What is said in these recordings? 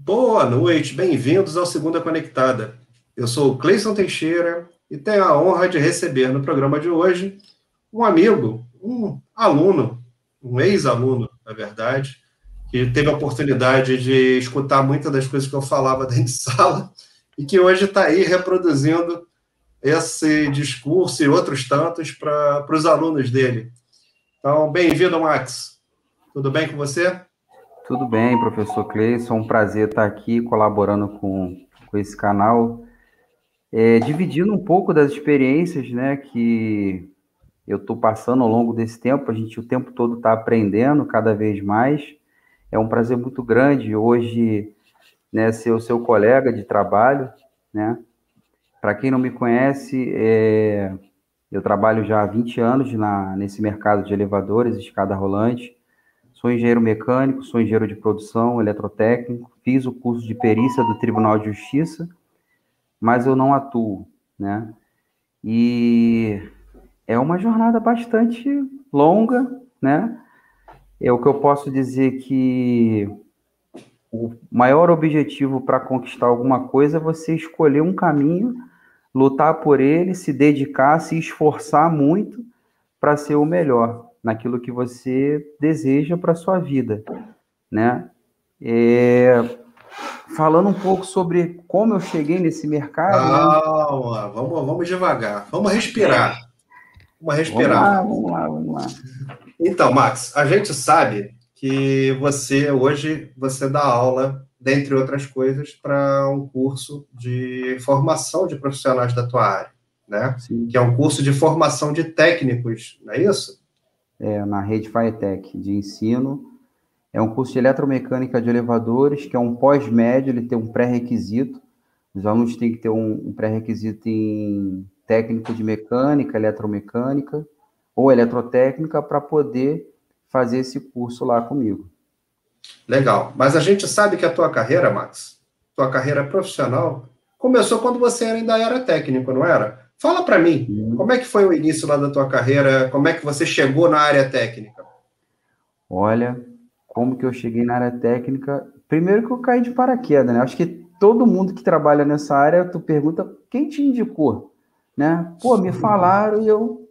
Boa noite, bem-vindos ao Segunda Conectada. Eu sou o Cleison Teixeira e tenho a honra de receber no programa de hoje um amigo, um aluno, um ex-aluno, na verdade, que teve a oportunidade de escutar muitas das coisas que eu falava dentro de sala e que hoje está aí reproduzindo esse discurso e outros tantos para os alunos dele. Então, bem-vindo, Max. Tudo bem com você? Tudo bem, professor Cleison. Um prazer estar aqui colaborando com, com esse canal, é, dividindo um pouco das experiências né, que eu estou passando ao longo desse tempo. A gente o tempo todo está aprendendo cada vez mais. É um prazer muito grande hoje né, ser o seu colega de trabalho, né? Para quem não me conhece, é, eu trabalho já há 20 anos na, nesse mercado de elevadores, escada rolante. Sou engenheiro mecânico, sou engenheiro de produção, eletrotécnico, fiz o curso de perícia do Tribunal de Justiça, mas eu não atuo, né? E é uma jornada bastante longa, né? É o que eu posso dizer que o maior objetivo para conquistar alguma coisa é você escolher um caminho lutar por ele, se dedicar, se esforçar muito para ser o melhor naquilo que você deseja para sua vida, né? É, falando um pouco sobre como eu cheguei nesse mercado. Né? Calma, né? vamos, vamos devagar, vamos respirar. Vamos respirar. Vamos lá, vamos lá, vamos lá. Então, Max, a gente sabe que você hoje você dá aula dentre outras coisas, para um curso de formação de profissionais da tua área, né? Sim. Que é um curso de formação de técnicos, não é isso? É, na rede Firetech de ensino. É um curso de eletromecânica de elevadores, que é um pós-médio, ele tem um pré-requisito. Os alunos têm que ter um, um pré-requisito em técnico de mecânica, eletromecânica ou eletrotécnica para poder fazer esse curso lá comigo. Legal. Mas a gente sabe que a tua carreira, Max, tua carreira profissional, começou quando você ainda era técnico, não era? Fala para mim, como é que foi o início lá da tua carreira? Como é que você chegou na área técnica? Olha, como que eu cheguei na área técnica? Primeiro que eu caí de paraquedas, né? Acho que todo mundo que trabalha nessa área, tu pergunta quem te indicou, né? Pô, me falaram e eu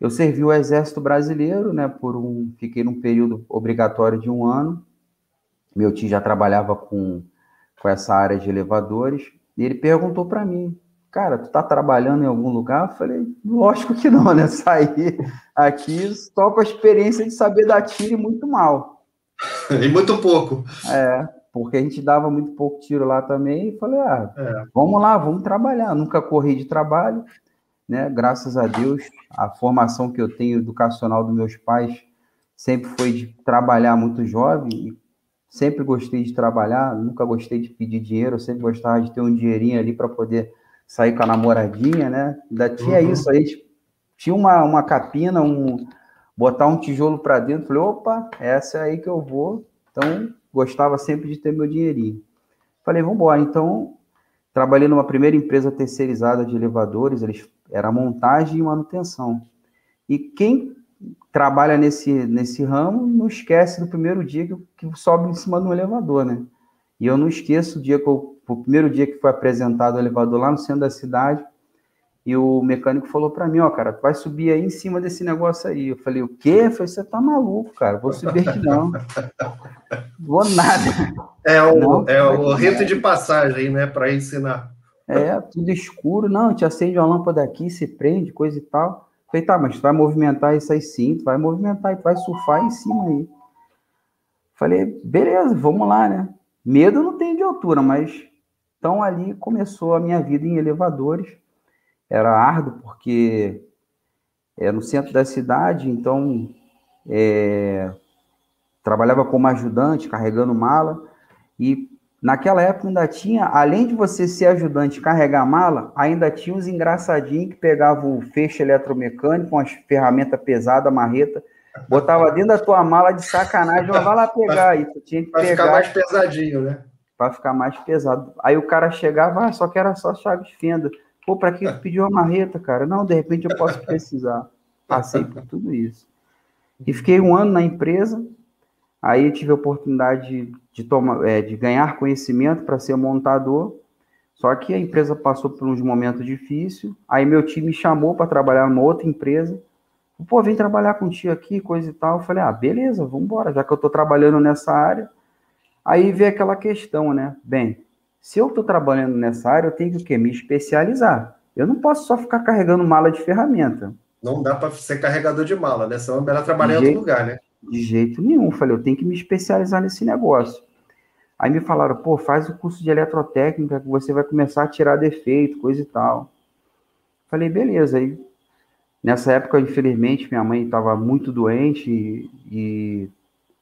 eu servi o Exército Brasileiro, né? Por um, fiquei num período obrigatório de um ano. Meu tio já trabalhava com, com essa área de elevadores e ele perguntou para mim, cara, tu tá trabalhando em algum lugar? Eu falei, lógico que não, né? Saí aqui só com a experiência de saber dar tiro e muito mal. e muito pouco. É, porque a gente dava muito pouco tiro lá também e falei, ah, é. vamos lá, vamos trabalhar. Nunca corri de trabalho, né? Graças a Deus, a formação que eu tenho educacional dos meus pais sempre foi de trabalhar muito jovem e sempre gostei de trabalhar, nunca gostei de pedir dinheiro, sempre gostava de ter um dinheirinho ali para poder sair com a namoradinha, né? Ainda tinha uhum. isso, a gente tinha uma, uma capina, um botar um tijolo para dentro, falei, opa, essa é aí que eu vou. Então, gostava sempre de ter meu dinheirinho. Falei, vamos embora. Então, trabalhei numa primeira empresa terceirizada de elevadores, eles era montagem e manutenção. E quem trabalha nesse, nesse ramo não esquece do primeiro dia que, que sobe em cima do elevador, né? E eu não esqueço o dia que eu, o primeiro dia que foi apresentado o elevador lá no centro da cidade, e o mecânico falou para mim, ó, cara, tu vai subir aí em cima desse negócio aí. Eu falei, o quê? Eu falei, você tá maluco, cara, vou subir aqui não. Vou nada. É o, não, é o rito de passagem, né, para ensinar. É, tudo escuro. Não, te acende uma lâmpada aqui, se prende, coisa e tal. Falei, tá, mas tu vai movimentar isso aí sim, tu vai movimentar e tu vai surfar em cima aí. Falei, beleza, vamos lá, né? Medo não tem de altura, mas então ali começou a minha vida em elevadores. Era árduo porque é no centro da cidade, então é, trabalhava como ajudante, carregando mala, e Naquela época ainda tinha, além de você ser ajudante carregar mala, ainda tinha uns engraçadinhos que pegavam o feixe eletromecânico, umas ferramentas pesadas, marreta, botava dentro da tua mala de sacanagem, vai lá pegar aí. Tu tinha que pra pegar. ficar mais pesadinho, né? Para ficar mais pesado. Aí o cara chegava, ah, só que era só chave fenda. Pô, para que tu pediu uma marreta, cara? Não, de repente eu posso precisar. Passei por tudo isso. E fiquei um ano na empresa, Aí tive a oportunidade de, de, tomar, é, de ganhar conhecimento para ser montador, só que a empresa passou por uns momentos difíceis, aí meu time me chamou para trabalhar numa outra empresa, pô, vem trabalhar contigo aqui, coisa e tal. Eu falei, ah, beleza, vamos embora, já que eu estou trabalhando nessa área. Aí vem aquela questão, né? Bem, se eu estou trabalhando nessa área, eu tenho que o quê? Me especializar. Eu não posso só ficar carregando mala de ferramenta. Não dá para ser carregador de mala, né? Senão é melhor trabalhar em outro lugar, né? De jeito nenhum. Falei, eu tenho que me especializar nesse negócio. Aí me falaram, pô, faz o curso de eletrotécnica que você vai começar a tirar defeito, coisa e tal. Falei, beleza. Aí, nessa época, infelizmente, minha mãe estava muito doente e, e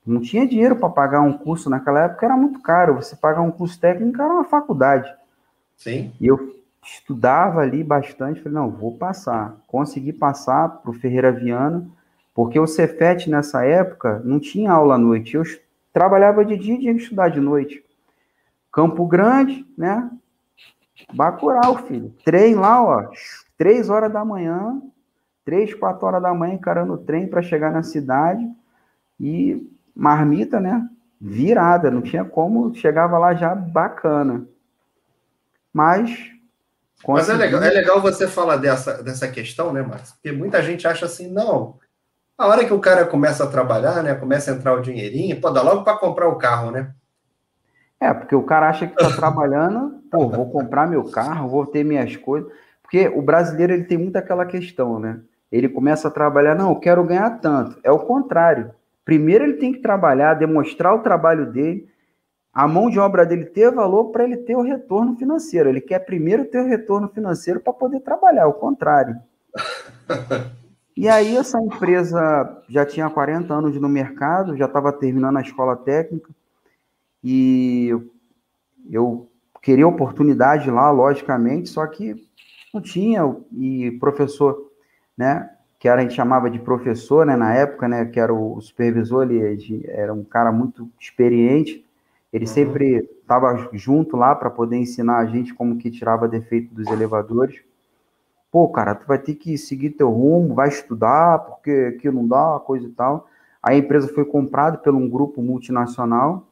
não tinha dinheiro para pagar um curso. Naquela época era muito caro. Você pagar um curso técnico era uma faculdade. Sim. E eu estudava ali bastante. Falei, não, vou passar. Consegui passar para o Ferreira Viana, porque o Cefet nessa época não tinha aula à noite. Eu trabalhava de dia e tinha que estudar de noite. Campo Grande, né? Bacurau, filho. Trem lá, ó. Três horas da manhã, três, quatro horas da manhã, encarando o trem para chegar na cidade. E marmita, né? Virada, não tinha como, chegava lá já bacana. Mas. Mas é legal, é legal você falar dessa, dessa questão, né, Marcos? Porque muita gente acha assim, não, a hora que o cara começa a trabalhar, né, começa a entrar o dinheirinho, pô, dá logo para comprar o carro, né? É, porque o cara acha que está trabalhando, pô, vou comprar meu carro, vou ter minhas coisas. Porque o brasileiro ele tem muito aquela questão, né? Ele começa a trabalhar, não, eu quero ganhar tanto. É o contrário. Primeiro ele tem que trabalhar, demonstrar o trabalho dele, a mão de obra dele ter valor para ele ter o retorno financeiro. Ele quer primeiro ter o retorno financeiro para poder trabalhar, o contrário. E aí essa empresa já tinha 40 anos no mercado, já estava terminando a escola técnica, e eu queria oportunidade lá, logicamente, só que não tinha, e professor, né, que era, a gente chamava de professor, né, na época, né, que era o supervisor, ele era um cara muito experiente, ele uhum. sempre estava junto lá para poder ensinar a gente como que tirava defeito dos elevadores, pô, cara, tu vai ter que seguir teu rumo, vai estudar, porque aqui não dá, coisa e tal. Aí a empresa foi comprada por um grupo multinacional.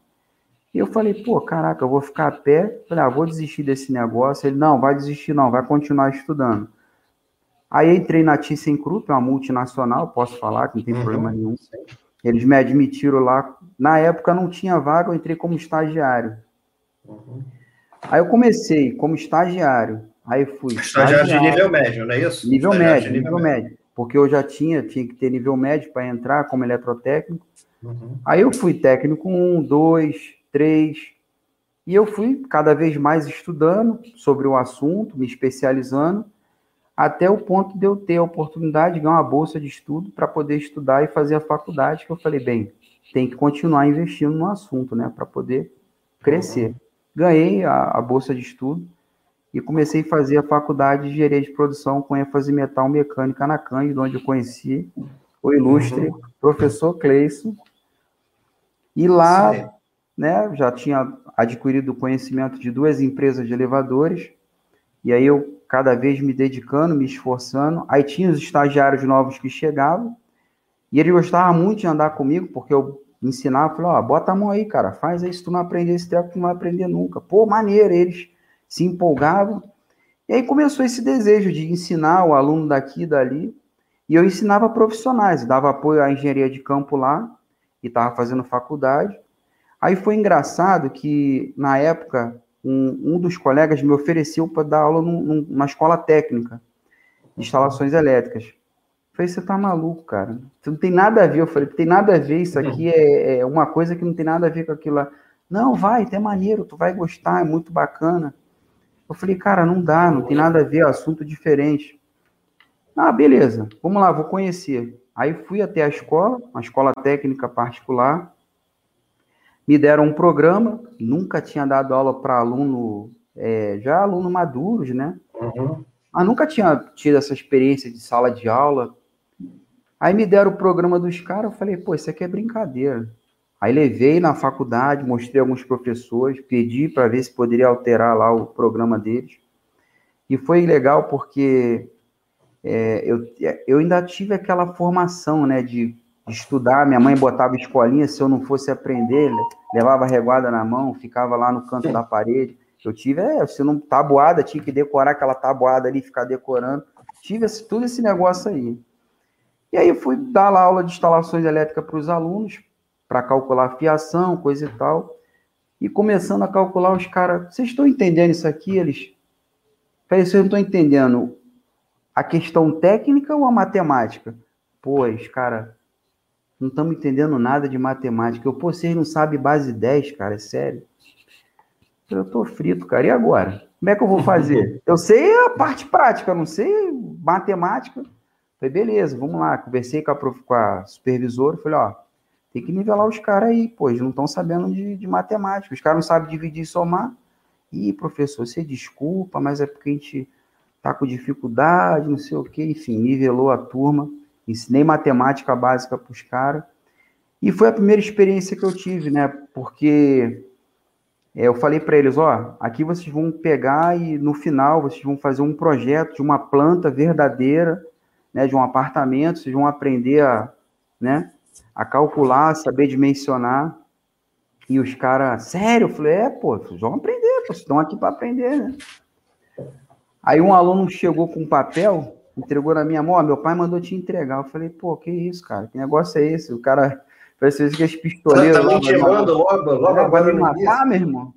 E eu falei, pô, caraca, eu vou ficar a pé. Falei, ah, vou desistir desse negócio. Ele, não, vai desistir não, vai continuar estudando. Aí entrei na ThyssenKrupp, uma multinacional, posso falar, que não tem uhum. problema nenhum. Eles me admitiram lá. Na época não tinha vaga, eu entrei como estagiário. Uhum. Aí eu comecei como estagiário. Aí fui. Estagiário de nível médio, não é isso? Nível médio, nível, nível médio. médio. Porque eu já tinha, tinha que ter nível médio para entrar como eletrotécnico. Uhum. Aí eu fui técnico um, dois, três. E eu fui cada vez mais estudando sobre o assunto, me especializando, até o ponto de eu ter a oportunidade de ganhar uma bolsa de estudo para poder estudar e fazer a faculdade, que eu falei, bem, tem que continuar investindo no assunto, né, para poder crescer. Ganhei a, a bolsa de estudo, e comecei a fazer a faculdade de engenharia de produção com ênfase em metal mecânica na Cândido, onde eu conheci o ilustre uhum. professor Cleison. E lá, né, já tinha adquirido conhecimento de duas empresas de elevadores, e aí eu cada vez me dedicando, me esforçando. Aí tinha os estagiários novos que chegavam, e ele gostava muito de andar comigo, porque eu ensinava, falava, ó, bota a mão aí, cara, faz se tu não aprender esse treco, tu não vai aprender nunca. Pô, maneiro, eles se empolgavam. E aí começou esse desejo de ensinar o aluno daqui e dali. E eu ensinava profissionais, dava apoio à engenharia de campo lá, e estava fazendo faculdade. Aí foi engraçado que, na época, um, um dos colegas me ofereceu para dar aula num, numa escola técnica de instalações elétricas. Eu falei, você tá maluco, cara. Isso não tem nada a ver. Eu falei, tem nada a ver, isso aqui é, é uma coisa que não tem nada a ver com aquilo lá. Não, vai, é maneiro, tu vai gostar, é muito bacana. Eu falei, cara, não dá, não tem nada a ver, é assunto diferente. Ah, beleza, vamos lá, vou conhecer. Aí fui até a escola, uma escola técnica particular, me deram um programa, nunca tinha dado aula para aluno, é, já aluno maduros, né? Uhum. Mas nunca tinha tido essa experiência de sala de aula. Aí me deram o programa dos caras, eu falei, pô, isso aqui é brincadeira. Aí levei na faculdade, mostrei alguns professores, pedi para ver se poderia alterar lá o programa deles. E foi legal porque é, eu, eu ainda tive aquela formação, né, de de estudar. Minha mãe botava escolinha, se eu não fosse aprender, levava reguada na mão, ficava lá no canto da parede. Eu tive, é, se não tabuada, tinha que decorar aquela tabuada ali, ficar decorando. Tive esse, tudo esse negócio aí. E aí eu fui dar lá aula de instalações elétricas para os alunos, para calcular fiação, coisa e tal. E começando a calcular, os caras, vocês estão entendendo isso aqui? Eles, vocês não estão entendendo a questão técnica ou a matemática? Pois, cara, não estamos entendendo nada de matemática. Eu, pô, vocês não sabem base 10, cara, é sério. Eu tô frito, cara. E agora? Como é que eu vou fazer? Eu sei a parte prática, não sei matemática. Falei, beleza, vamos lá. Conversei com a, prof... com a supervisora, falei, ó, tem que nivelar os caras aí, pô, eles não estão sabendo de, de, matemática. Os caras não sabem dividir e somar. Ih, professor, você desculpa, mas é porque a gente tá com dificuldade, não sei o quê. Enfim, nivelou a turma. Ensinei matemática básica para os caras. E foi a primeira experiência que eu tive, né? Porque é, eu falei para eles, ó, aqui vocês vão pegar e no final vocês vão fazer um projeto de uma planta verdadeira, né, de um apartamento, vocês vão aprender a, né, a calcular, saber dimensionar. E os caras, sério? Eu falei, é, pô, vocês vão aprender, pô, vocês estão aqui para aprender, né? Aí um aluno chegou com um papel, entregou na minha mão, meu pai mandou te entregar. Eu falei, pô, que isso, cara? Que negócio é esse? O cara Parece que as pistoleiras. Tá, me chamando logo, logo vai me matar, meu irmão.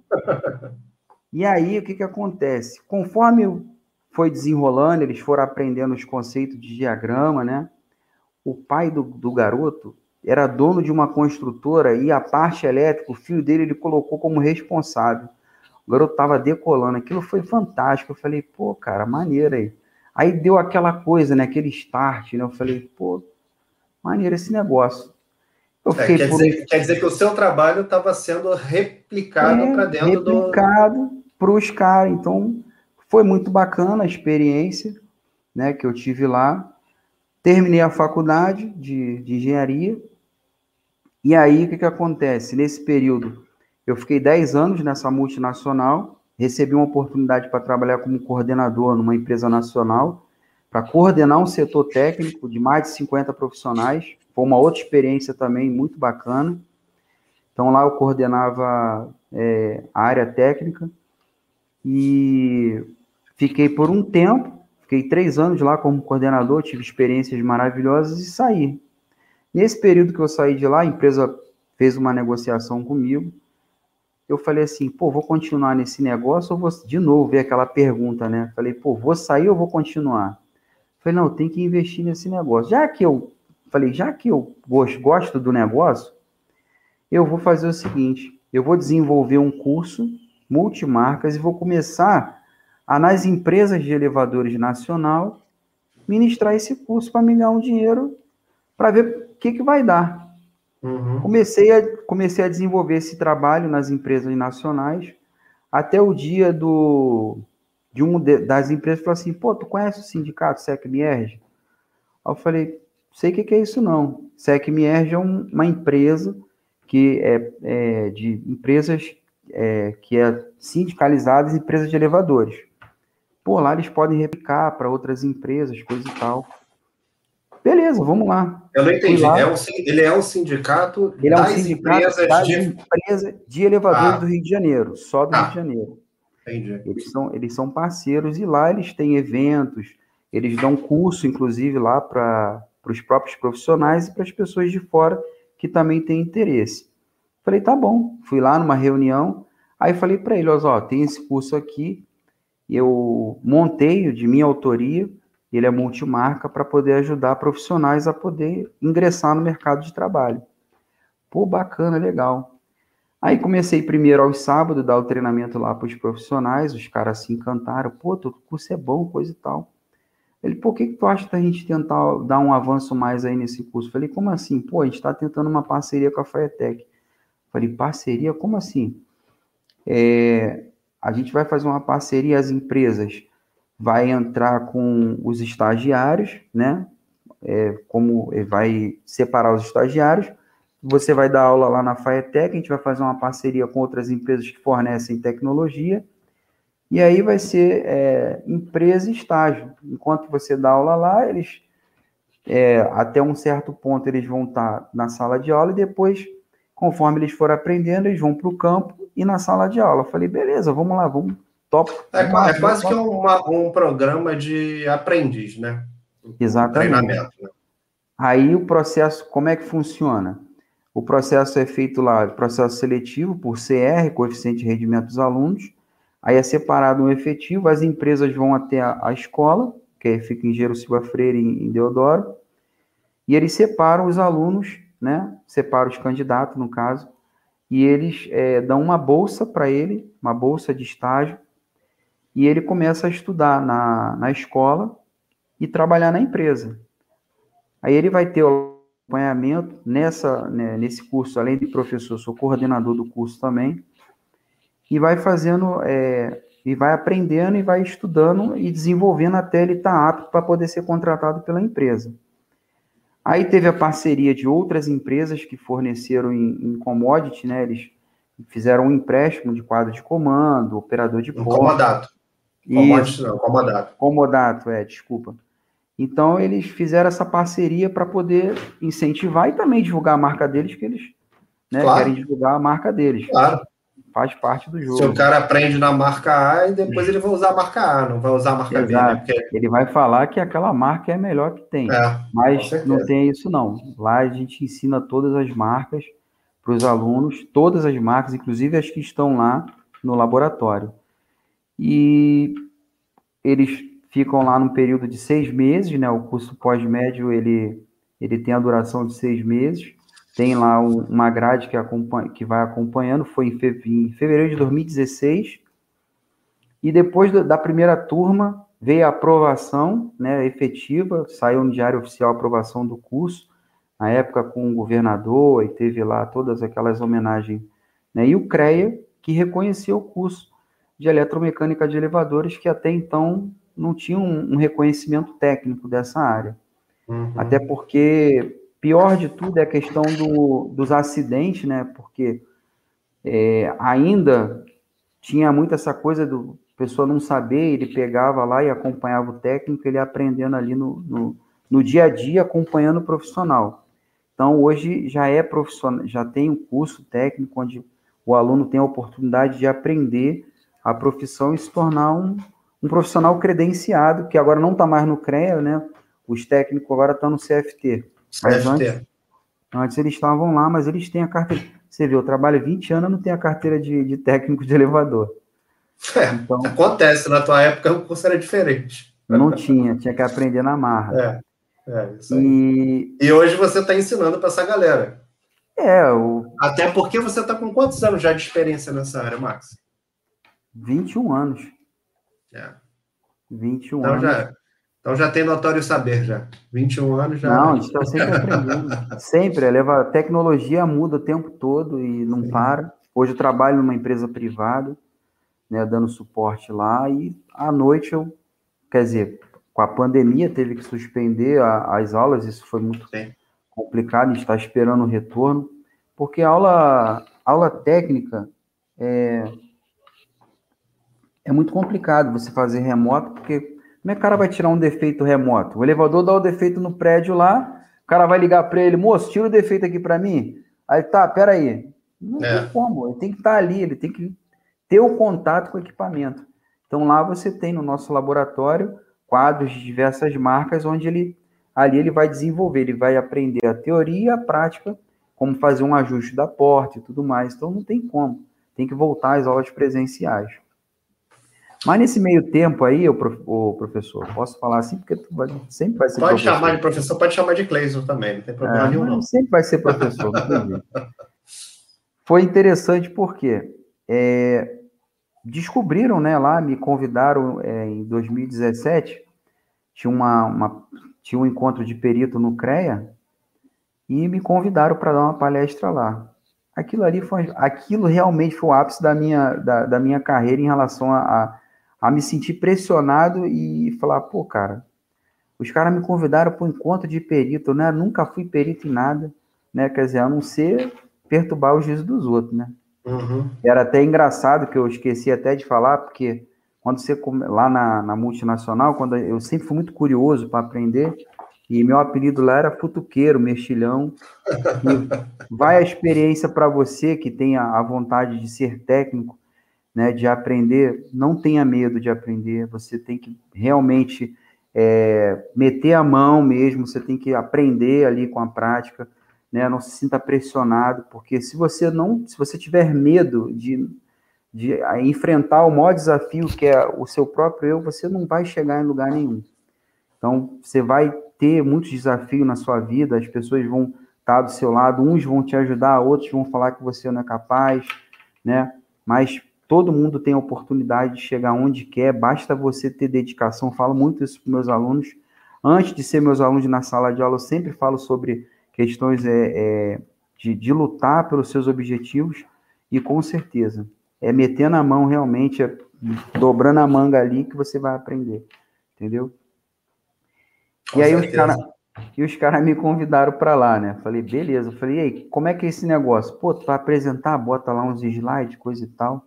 E aí, o que, que acontece? Conforme foi desenrolando, eles foram aprendendo os conceitos de diagrama, né? O pai do, do garoto era dono de uma construtora e a parte elétrica, o filho dele, ele colocou como responsável. O garoto estava decolando, aquilo foi fantástico. Eu falei, pô, cara, maneira aí. Aí deu aquela coisa, né? Aquele start, né? Eu falei, pô, maneiro esse negócio. É, quer, por... dizer, quer, dizer, que o seu trabalho estava sendo replicado é, para dentro replicado do. Replicado para os caras. Então, foi muito bacana a experiência né, que eu tive lá. Terminei a faculdade de, de engenharia. E aí, o que, que acontece? Nesse período, eu fiquei 10 anos nessa multinacional, recebi uma oportunidade para trabalhar como coordenador numa empresa nacional, para coordenar um setor técnico de mais de 50 profissionais. Foi uma outra experiência também muito bacana. Então lá eu coordenava é, a área técnica e fiquei por um tempo, fiquei três anos lá como coordenador, tive experiências maravilhosas e saí. Nesse período que eu saí de lá, a empresa fez uma negociação comigo. Eu falei assim, pô, vou continuar nesse negócio ou vou de novo ver aquela pergunta, né? Falei, pô, vou sair ou vou continuar? Falei, não, tem que investir nesse negócio. Já que eu Falei, já que eu gosto do negócio, eu vou fazer o seguinte: eu vou desenvolver um curso multimarcas e vou começar a, nas empresas de elevadores nacional, ministrar esse curso para me ganhar um dinheiro para ver o que, que vai dar. Uhum. Comecei, a, comecei a desenvolver esse trabalho nas empresas nacionais até o dia do de um de, das empresas falou assim, pô, tu conhece o sindicato SECMIERG? Eu falei, sei o que, que é isso não. SecMierge é um, uma empresa que é, é de empresas é, que é sindicalizadas, empresas de elevadores. Por lá eles podem replicar para outras empresas, coisa e tal. Beleza, vamos lá. Eu não entendi. É um, ele é um sindicato ele é um sindicato empresas das de... empresas de elevadores ah. do Rio de Janeiro, só do ah. Rio de Janeiro. Entendi. Eles são, eles são parceiros e lá eles têm eventos, eles dão curso, inclusive, lá para para os próprios profissionais e para as pessoas de fora que também têm interesse. Falei, tá bom. Fui lá numa reunião, aí falei para ele, ó, tem esse curso aqui, eu montei de minha autoria, ele é multimarca para poder ajudar profissionais a poder ingressar no mercado de trabalho. Pô, bacana, legal. Aí comecei primeiro aos sábados, dar o treinamento lá para os profissionais, os caras se encantaram, pô, teu curso é bom, coisa e tal. Ele, por que, que tu acha da gente tentar dar um avanço mais aí nesse curso? Falei, como assim? Pô, a gente está tentando uma parceria com a Firetech. Falei, parceria? Como assim? É, a gente vai fazer uma parceria, as empresas vai entrar com os estagiários, né? É, como é, vai separar os estagiários, você vai dar aula lá na Firetech, a gente vai fazer uma parceria com outras empresas que fornecem tecnologia, e aí vai ser é, empresa e estágio. Enquanto você dá aula lá, eles é, até um certo ponto eles vão estar na sala de aula e depois, conforme eles forem aprendendo, eles vão para o campo e na sala de aula. Eu falei, beleza, vamos lá, vamos top. É, é quase que uma, um programa de aprendiz, né? Exatamente. Treinamento. Né? Aí o processo, como é que funciona? O processo é feito lá, processo seletivo por CR, coeficiente de rendimento dos alunos. Aí é separado um efetivo, as empresas vão até a, a escola, que fica em Gero Silva Freire, em, em Deodoro, e eles separam os alunos, né? Separam os candidatos, no caso, e eles é, dão uma bolsa para ele, uma bolsa de estágio, e ele começa a estudar na, na escola e trabalhar na empresa. Aí ele vai ter o acompanhamento nessa, né, nesse curso, além de professor, sou coordenador do curso também, e vai fazendo, é, e vai aprendendo e vai estudando e desenvolvendo até ele estar tá apto para poder ser contratado pela empresa. Aí teve a parceria de outras empresas que forneceram em, em commodity, né? Eles fizeram um empréstimo de quadro de comando, operador de porta. Comodato. Commodity não, comodato. Comodato, é, desculpa. Então, eles fizeram essa parceria para poder incentivar e também divulgar a marca deles, que eles né, claro. querem divulgar a marca deles. Claro. Faz parte do jogo. Se o cara aprende na marca A e depois ele vai usar a marca A, não vai usar a marca Exato. B. Né? Porque... Ele vai falar que aquela marca é a melhor que tem. É, mas não tem isso, não. Lá a gente ensina todas as marcas para os alunos, todas as marcas, inclusive as que estão lá no laboratório. E eles ficam lá num período de seis meses, né? O curso pós-médio ele, ele tem a duração de seis meses. Tem lá um, uma grade que, acompanha, que vai acompanhando, foi em, fe, em fevereiro de 2016. E depois da primeira turma veio a aprovação né, efetiva, saiu no Diário Oficial a aprovação do curso, na época com o governador, e teve lá todas aquelas homenagens. Né, e o CREA, que reconheceu o curso de eletromecânica de elevadores, que até então não tinha um, um reconhecimento técnico dessa área. Uhum. Até porque, pior de tudo é a questão do, dos acidentes, né? Porque é, ainda tinha muito essa coisa do pessoa não saber, ele pegava lá e acompanhava o técnico, ele aprendendo ali no, no, no dia a dia, acompanhando o profissional. Então, hoje já é profissional, já tem um curso técnico onde o aluno tem a oportunidade de aprender a profissão e se tornar um, um profissional credenciado, que agora não está mais no CREA, né? Os técnicos agora estão no CFT. CFT. Antes, antes, eles estavam lá, mas eles têm a carteira. Você vê, eu trabalho 20 anos não tenho a carteira de, de técnico de elevador. É, então, acontece, na tua época o curso era diferente. Não tinha, tinha que aprender na marra. É, é isso aí. E, e hoje você está ensinando para essa galera. É, o... Até porque você está com quantos anos já de experiência nessa área, Max? 21 anos. É. 21 então anos. Já, então já tem notório saber já. 21 anos já. Não, a gente está sempre aprendendo. sempre. A tecnologia muda o tempo todo e não Sim. para. Hoje eu trabalho numa empresa privada, né, dando suporte lá, e à noite eu, quer dizer, com a pandemia teve que suspender a, as aulas, isso foi muito Sim. complicado, a gente está esperando o retorno, porque a aula, aula técnica é, é muito complicado você fazer remoto, porque como é que o cara vai tirar um defeito remoto? O elevador dá o defeito no prédio lá, o cara vai ligar para ele, moço, tira o defeito aqui para mim. Aí tá, peraí. Não é. tem como, ele tem que estar tá ali, ele tem que ter o contato com o equipamento. Então lá você tem no nosso laboratório quadros de diversas marcas, onde ele ali ele vai desenvolver, ele vai aprender a teoria e a prática, como fazer um ajuste da porta e tudo mais. Então não tem como, tem que voltar às aulas presenciais. Mas nesse meio tempo aí, o, professor, posso falar assim, porque tu vai, sempre vai ser Pode professor. chamar de professor, pode chamar de Cleison também, não tem problema é, nenhum, não. Sempre vai ser professor, Foi interessante porque é, descobriram, né, lá, me convidaram é, em 2017, tinha, uma, uma, tinha um encontro de perito no CREA, e me convidaram para dar uma palestra lá. Aquilo ali foi, aquilo realmente foi o ápice da minha, da, da minha carreira em relação a, a a me sentir pressionado e falar, pô, cara, os caras me convidaram para um encontro de perito, né? Nunca fui perito em nada, né? Quer dizer, a não ser perturbar o juízo dos outros, né? Uhum. Era até engraçado que eu esqueci até de falar, porque quando você lá na, na multinacional, quando eu sempre fui muito curioso para aprender, E meu apelido lá era Futuqueiro, Mexilhão. vai a experiência para você que tem a vontade de ser técnico, né, de aprender. Não tenha medo de aprender. Você tem que realmente é, meter a mão mesmo. Você tem que aprender ali com a prática. Né, não se sinta pressionado, porque se você não, se você tiver medo de, de enfrentar o maior desafio que é o seu próprio eu, você não vai chegar em lugar nenhum. Então, você vai ter muitos desafios na sua vida, as pessoas vão estar do seu lado, uns vão te ajudar, outros vão falar que você não é capaz, né? Mas todo mundo tem a oportunidade de chegar onde quer, basta você ter dedicação. Eu falo muito isso para meus alunos. Antes de ser meus alunos na sala de aula, eu sempre falo sobre questões é, é, de, de lutar pelos seus objetivos e com certeza é meter na mão realmente, é dobrando a manga ali que você vai aprender, entendeu? Com e aí certeza. os caras e os caras me convidaram para lá, né? Falei, beleza. Falei, aí, como é que é esse negócio? Pô, tu vai apresentar, bota lá uns slides, coisa e tal.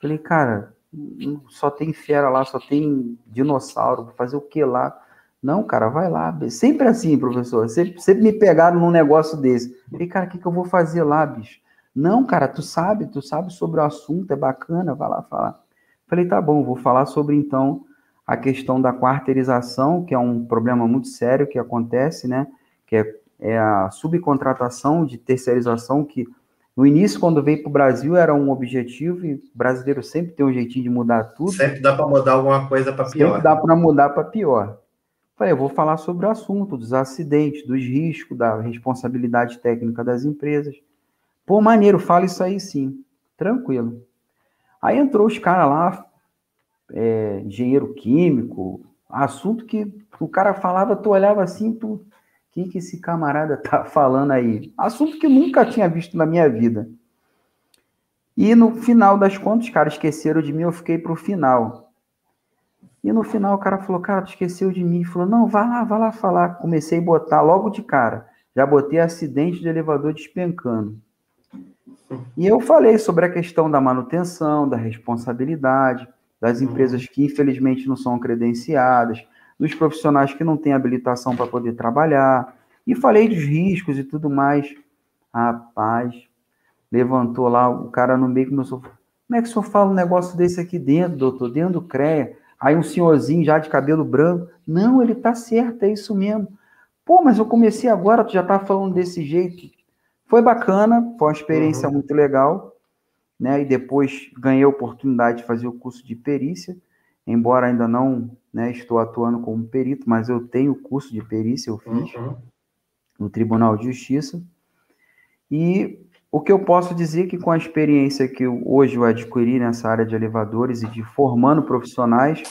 Falei, cara, só tem fera lá, só tem dinossauro, fazer o que lá? Não, cara, vai lá. Sempre assim, professor. Sempre, sempre me pegaram num negócio desse. Falei, cara, o que, que eu vou fazer lá, bicho? Não, cara, tu sabe, tu sabe sobre o assunto, é bacana, vai lá falar. Falei, tá bom, vou falar sobre então a questão da quarteirização, que é um problema muito sério que acontece, né? Que é, é a subcontratação de terceirização, que no início, quando veio para o Brasil, era um objetivo, e o brasileiro sempre tem um jeitinho de mudar tudo. Sempre dá para mudar alguma coisa para pior. Sempre dá para mudar para pior. Falei, eu vou falar sobre o assunto dos acidentes, dos riscos, da responsabilidade técnica das empresas. Pô, maneiro, fala isso aí sim. Tranquilo. Aí entrou os caras lá, é, engenheiro químico, assunto que o cara falava, tu olhava assim, tu, que, que esse camarada tá falando aí? Assunto que nunca tinha visto na minha vida. E no final das contas, os caras esqueceram de mim, eu fiquei pro final. E no final o cara falou, cara, tu esqueceu de mim. Falou, não, vai lá, vai lá falar. Comecei a botar logo de cara. Já botei acidente de elevador despencando. E eu falei sobre a questão da manutenção, da responsabilidade, das uhum. empresas que infelizmente não são credenciadas, dos profissionais que não têm habilitação para poder trabalhar, e falei dos riscos e tudo mais. Rapaz, levantou lá o cara no meio começou. Como é que o senhor fala um negócio desse aqui dentro, doutor? Dentro do CREA. Aí um senhorzinho já de cabelo branco. Não, ele tá certo, é isso mesmo. Pô, mas eu comecei agora, tu já tá falando desse jeito. Foi bacana, foi uma experiência uhum. muito legal, né? E depois ganhei a oportunidade de fazer o curso de perícia, embora ainda não né, estou atuando como perito, mas eu tenho o curso de perícia, eu fiz uhum. no Tribunal de Justiça. E o que eu posso dizer é que com a experiência que eu, hoje eu adquiri nessa área de elevadores e de formando profissionais,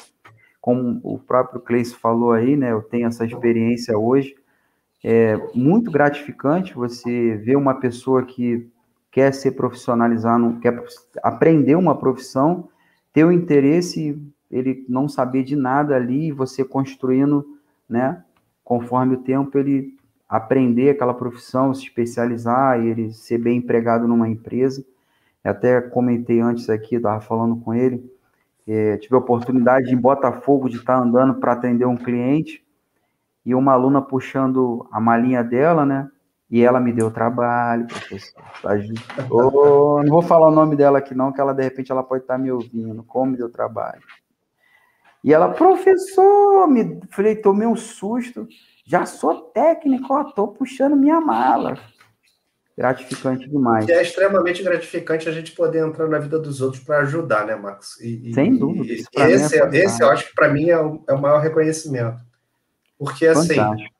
como o próprio Cleice falou aí, né, eu tenho essa experiência hoje, é muito gratificante você ver uma pessoa que quer se profissionalizar, quer aprender uma profissão, ter o interesse, ele não saber de nada ali, você construindo, né? Conforme o tempo, ele aprender aquela profissão, se especializar, e ele ser bem empregado numa empresa. Eu até comentei antes aqui, estava falando com ele, é, tive a oportunidade em Botafogo de estar andando para atender um cliente, e uma aluna puxando a malinha dela, né? E ela me deu trabalho, professor. Oh, não vou falar o nome dela aqui, não, que ela de repente ela pode estar me ouvindo. Como me deu trabalho. E ela, professor, me falei, tomei um susto. Já sou técnico, ó, tô puxando minha mala. Gratificante demais. E é extremamente gratificante a gente poder entrar na vida dos outros para ajudar, né, Max? E, Sem dúvida. E esse, é, esse eu acho que para mim é o, é o maior reconhecimento. Porque, assim, Fantástico.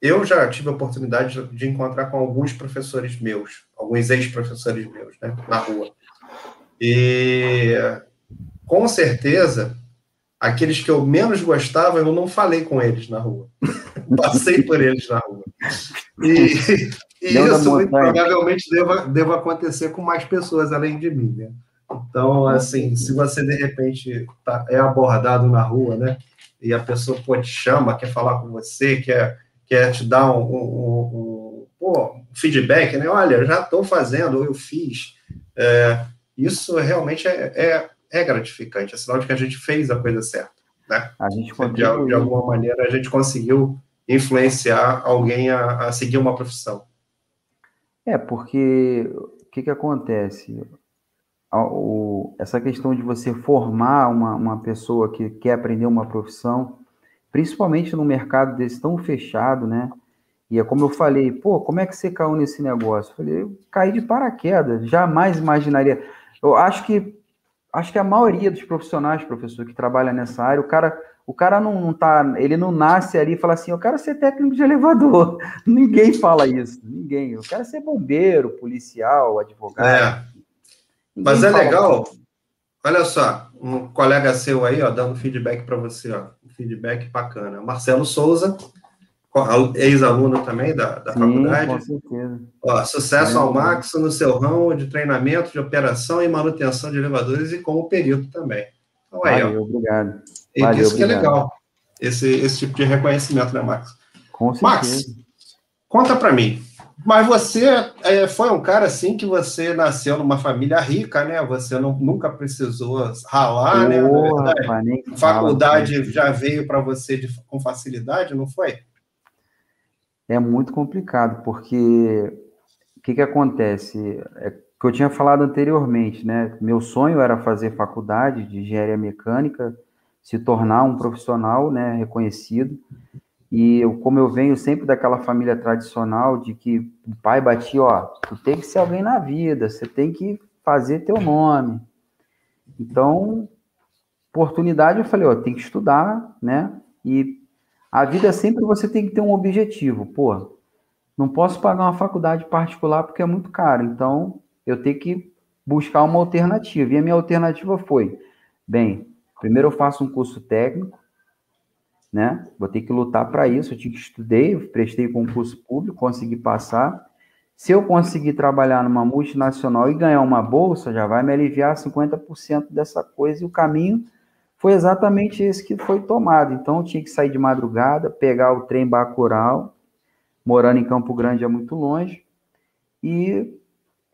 eu já tive a oportunidade de encontrar com alguns professores meus, alguns ex-professores meus, né, na rua. E, com certeza, aqueles que eu menos gostava, eu não falei com eles na rua. Passei por eles na rua. E, e isso muito provavelmente deva, deva acontecer com mais pessoas além de mim, né? Então, assim, se você de repente tá, é abordado na rua, né? e a pessoa pô, te chama, quer falar com você, quer, quer te dar um, um, um, um feedback, né? Olha, já estou fazendo, eu fiz. É, isso realmente é, é, é, gratificante, é sinal de que a gente fez a coisa certa. Né? A gente de, de alguma maneira a gente conseguiu influenciar alguém a, a seguir uma profissão? É, porque o que, que acontece? O, essa questão de você formar uma, uma pessoa que quer aprender uma profissão, principalmente no mercado desse tão fechado, né? E é como eu falei, pô, como é que você caiu nesse negócio? Eu falei, eu caí de paraquedas, jamais imaginaria. Eu acho que acho que a maioria dos profissionais, professor, que trabalha nessa área, o cara o cara não, não tá, ele não nasce ali e fala assim, eu quero ser técnico de elevador. Ninguém fala isso, ninguém. Eu quero ser bombeiro, policial, advogado. É. Mas é legal. Isso. Olha só, um colega seu aí, ó, dando feedback para você, ó, um feedback bacana. Marcelo Souza, ex-aluno também da, da Sim, faculdade. Com certeza. Ó, sucesso é, ao máximo no seu ramo de treinamento, de operação e manutenção de elevadores e como perito também. Então aí, Valeu, ó. Obrigado. E Valeu, isso que é legal, esse, esse tipo de reconhecimento, né, Max? Com certeza. Max, conta para mim. Mas você é, foi um cara assim que você nasceu numa família rica, né? Você não, nunca precisou ralar, né? Verdade, faculdade já veio para você de, com facilidade, não foi? É muito complicado, porque o que, que acontece? É que eu tinha falado anteriormente, né? Meu sonho era fazer faculdade de engenharia mecânica se tornar um profissional né, reconhecido. E eu, como eu venho sempre daquela família tradicional de que o pai batia, ó, tu tem que ser alguém na vida, você tem que fazer teu nome. Então, oportunidade, eu falei, ó, tem que estudar, né? E a vida sempre você tem que ter um objetivo. Pô, não posso pagar uma faculdade particular porque é muito caro. Então, eu tenho que buscar uma alternativa. E a minha alternativa foi, bem, Primeiro eu faço um curso técnico, né? Vou ter que lutar para isso. Eu tinha que estudei, prestei concurso público, consegui passar. Se eu conseguir trabalhar numa multinacional e ganhar uma bolsa, já vai me aliviar 50% dessa coisa. E o caminho foi exatamente esse que foi tomado. Então, tinha que sair de madrugada, pegar o trem Bacurau, morando em Campo Grande é muito longe, e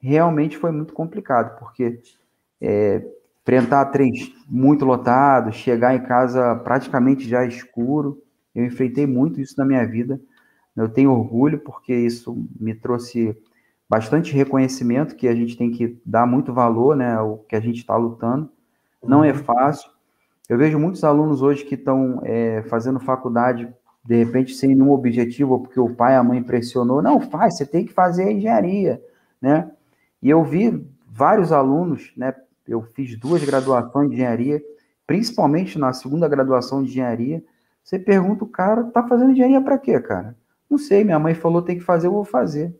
realmente foi muito complicado, porque é, enfrentar trens muito lotados, chegar em casa praticamente já escuro. Eu enfrentei muito isso na minha vida. Eu tenho orgulho porque isso me trouxe bastante reconhecimento que a gente tem que dar muito valor, né, ao que a gente está lutando. Não é fácil. Eu vejo muitos alunos hoje que estão é, fazendo faculdade de repente sem nenhum objetivo, porque o pai, a mãe pressionou, não faz, você tem que fazer engenharia, né? E eu vi vários alunos, né, eu fiz duas graduações de engenharia, principalmente na segunda graduação de engenharia. Você pergunta o cara, tá fazendo engenharia para quê, cara? Não sei, minha mãe falou tem que fazer, eu vou fazer.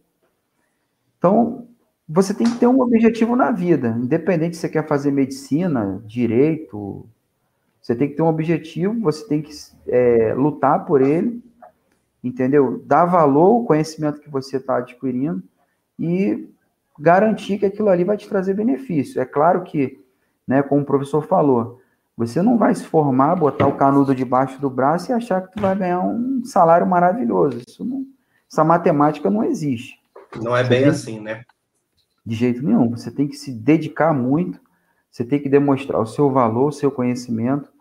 Então, você tem que ter um objetivo na vida, independente se você quer fazer medicina, direito, você tem que ter um objetivo, você tem que é, lutar por ele, entendeu? Dar valor ao conhecimento que você está adquirindo e garantir que aquilo ali vai te trazer benefício. É claro que, né, como o professor falou, você não vai se formar, botar o canudo debaixo do braço e achar que tu vai ganhar um salário maravilhoso. Isso não, essa matemática não existe. Não é bem assim, né? De jeito nenhum. Você tem que se dedicar muito, você tem que demonstrar o seu valor, o seu conhecimento,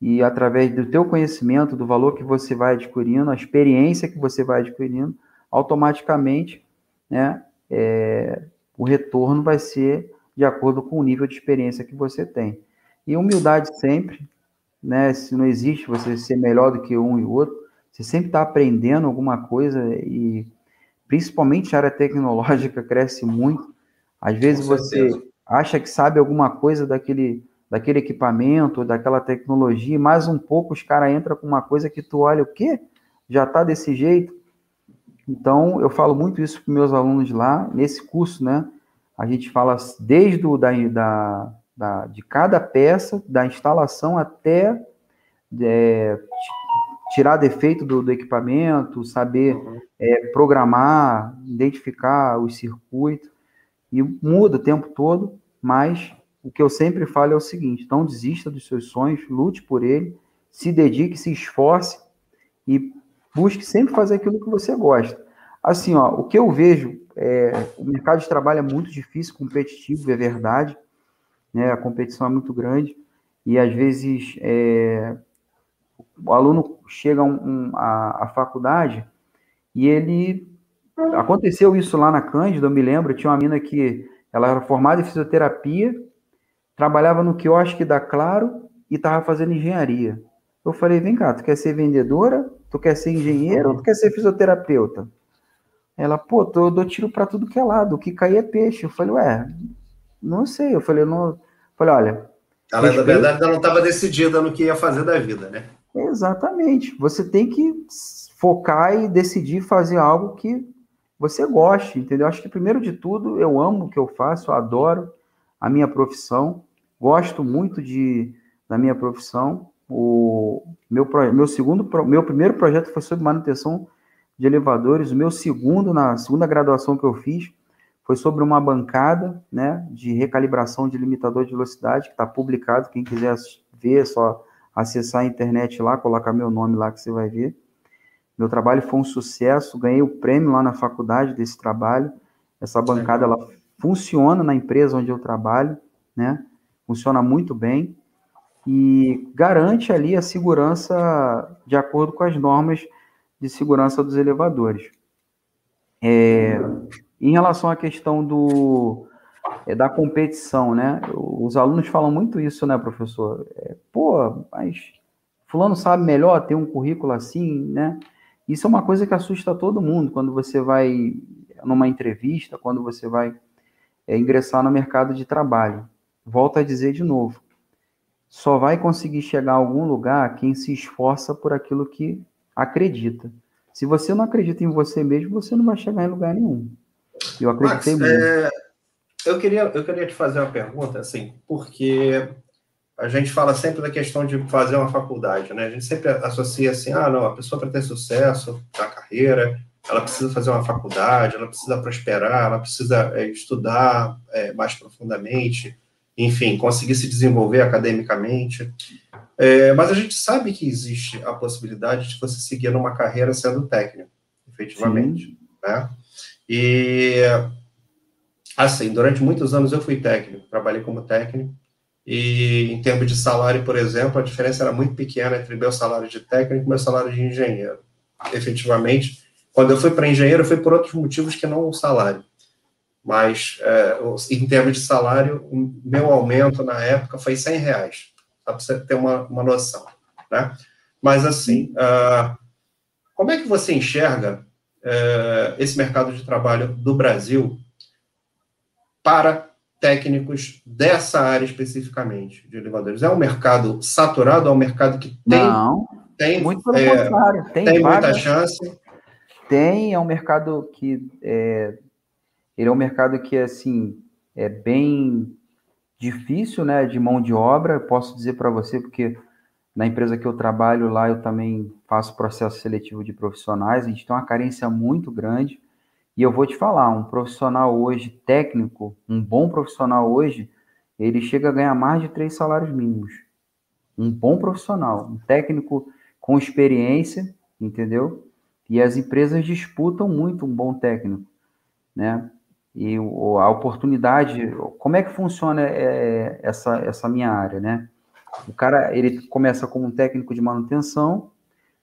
e através do teu conhecimento, do valor que você vai adquirindo, a experiência que você vai adquirindo, automaticamente, né, é, o retorno vai ser de acordo com o nível de experiência que você tem. E humildade sempre, né? Se não existe você ser melhor do que um e outro, você sempre está aprendendo alguma coisa e principalmente a área tecnológica cresce muito. Às vezes você acha que sabe alguma coisa daquele, daquele equipamento, daquela tecnologia, e mais um pouco os caras entram com uma coisa que tu olha, o quê? Já está desse jeito? Então, eu falo muito isso para meus alunos lá. Nesse curso, né, a gente fala desde o, da, da, da, de cada peça, da instalação até é, tirar defeito do, do equipamento, saber uhum. é, programar, identificar os circuitos. E muda o tempo todo, mas o que eu sempre falo é o seguinte: não desista dos seus sonhos, lute por ele, se dedique, se esforce e busque sempre fazer aquilo que você gosta. Assim, ó, o que eu vejo, é, o mercado de trabalho é muito difícil, competitivo, é verdade, né? A competição é muito grande e às vezes é, o aluno chega um, um, à, à faculdade e ele. Aconteceu isso lá na Cândida, eu me lembro, tinha uma mina que ela era formada em fisioterapia, trabalhava no quiosque da Claro e estava fazendo engenharia. Eu falei, vem cá, tu quer ser vendedora? Tu quer ser engenheiro ou tu quer ser fisioterapeuta? Ela, pô, tô, eu dou tiro para tudo que é lado, o que cair é peixe. Eu falei, ué, não sei. Eu falei, não. Eu falei, olha. Ela, respeito... na verdade, ela não estava decidida no que ia fazer da vida, né? Exatamente. Você tem que focar e decidir fazer algo que você goste, entendeu? Acho que, primeiro de tudo, eu amo o que eu faço, eu adoro a minha profissão, gosto muito de, da minha profissão. O meu, meu segundo, meu primeiro projeto foi sobre manutenção de elevadores. O meu segundo, na segunda graduação que eu fiz, foi sobre uma bancada, né, de recalibração de limitador de velocidade, que está publicado. Quem quiser ver, é só acessar a internet lá, colocar meu nome lá que você vai ver. Meu trabalho foi um sucesso, ganhei o prêmio lá na faculdade desse trabalho. Essa bancada ela funciona na empresa onde eu trabalho, né? Funciona muito bem e garante ali a segurança de acordo com as normas de segurança dos elevadores. É, em relação à questão do, é, da competição, né? Os alunos falam muito isso, né, professor? É, Pô, mas fulano sabe melhor ter um currículo assim, né? Isso é uma coisa que assusta todo mundo quando você vai numa entrevista, quando você vai é, ingressar no mercado de trabalho. Volto a dizer de novo: só vai conseguir chegar a algum lugar quem se esforça por aquilo que acredita. Se você não acredita em você mesmo, você não vai chegar em lugar nenhum. Eu acreditei Max, muito. É, eu, queria, eu queria te fazer uma pergunta, assim, porque a gente fala sempre da questão de fazer uma faculdade, né? A gente sempre associa assim, ah, não, a pessoa para ter sucesso na carreira, ela precisa fazer uma faculdade, ela precisa prosperar, ela precisa é, estudar é, mais profundamente, enfim, conseguir se desenvolver academicamente. É, mas a gente sabe que existe a possibilidade de você seguir numa carreira sendo técnico, efetivamente, Sim. né? E assim, durante muitos anos eu fui técnico, trabalhei como técnico, e em termos de salário, por exemplo, a diferença era muito pequena entre meu salário de técnico e meu salário de engenheiro. Efetivamente, quando eu fui para engenheiro, foi por outros motivos que não o salário. Mas, é, em termos de salário, o meu aumento na época foi 100 reais, para você ter uma, uma noção. Né? Mas, assim, uh, como é que você enxerga uh, esse mercado de trabalho do Brasil para técnicos dessa área especificamente de elevadores? É um mercado saturado? É um mercado que tem. Não, tem, muito é. Tem, tem muita chance. Tem, é um mercado que. É, ele é um mercado que, assim, é bem difícil, né, de mão de obra. Posso dizer para você, porque na empresa que eu trabalho lá, eu também faço processo seletivo de profissionais. A gente tem uma carência muito grande. E eu vou te falar, um profissional hoje técnico, um bom profissional hoje, ele chega a ganhar mais de três salários mínimos. Um bom profissional, um técnico com experiência, entendeu? E as empresas disputam muito um bom técnico, né? E a oportunidade, como é que funciona é, essa, essa minha área, né? O cara, ele começa como um técnico de manutenção,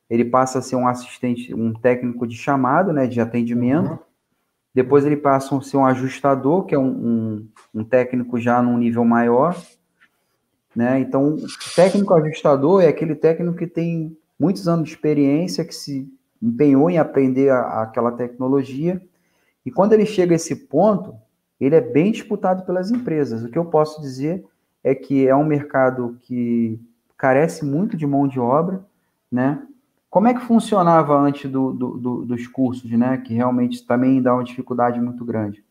ele passa a ser um assistente, um técnico de chamado, né, de atendimento, uhum. Depois ele passa a ser um ajustador, que é um, um, um técnico já num nível maior. Né? Então, o técnico ajustador é aquele técnico que tem muitos anos de experiência, que se empenhou em aprender a, aquela tecnologia. E quando ele chega a esse ponto, ele é bem disputado pelas empresas. O que eu posso dizer é que é um mercado que carece muito de mão de obra, né? Como é que funcionava antes do, do, do, dos cursos, né? Que realmente também dá uma dificuldade muito grande.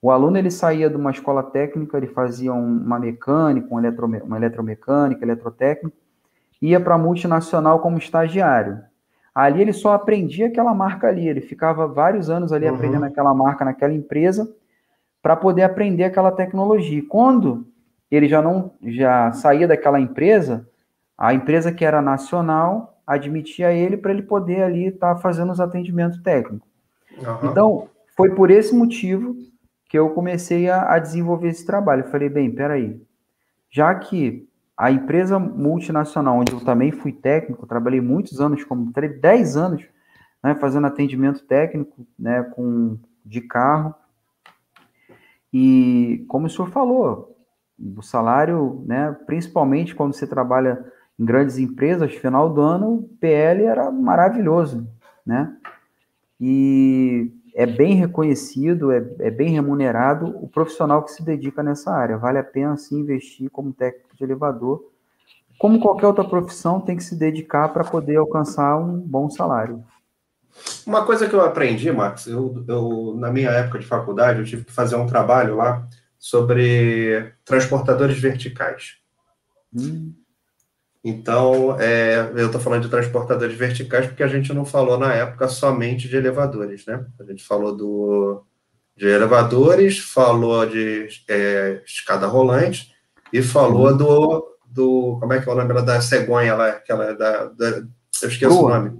O aluno ele saía de uma escola técnica, ele fazia uma mecânica, um eletro, uma eletromecânica, eletrotécnica, ia para a multinacional como estagiário. Ali ele só aprendia aquela marca ali, ele ficava vários anos ali uhum. aprendendo aquela marca naquela empresa para poder aprender aquela tecnologia. E quando ele já não já saía daquela empresa, a empresa que era nacional admitia ele para ele poder ali estar tá fazendo os atendimentos técnicos. Uhum. Então, foi por esse motivo que eu comecei a, a desenvolver esse trabalho. Eu falei, bem, peraí, já que a empresa multinacional, onde eu também fui técnico, trabalhei muitos anos, como 10 anos, né, fazendo atendimento técnico né, com, de carro. E como o senhor falou, o salário, né, principalmente quando você trabalha em grandes empresas, final do ano, PL era maravilhoso, né? E é bem reconhecido, é, é bem remunerado o profissional que se dedica nessa área. Vale a pena, sim, investir como técnico de elevador. Como qualquer outra profissão, tem que se dedicar para poder alcançar um bom salário. Uma coisa que eu aprendi, Max, eu, eu, na minha época de faculdade, eu tive que fazer um trabalho lá sobre transportadores verticais. Hum. Então, é, eu estou falando de transportadores verticais porque a gente não falou na época somente de elevadores, né? A gente falou do, de elevadores, falou de é, escada rolante e falou do, do. Como é que é o nome da cegonha lá? Aquela da, da eu esqueço grua. o nome.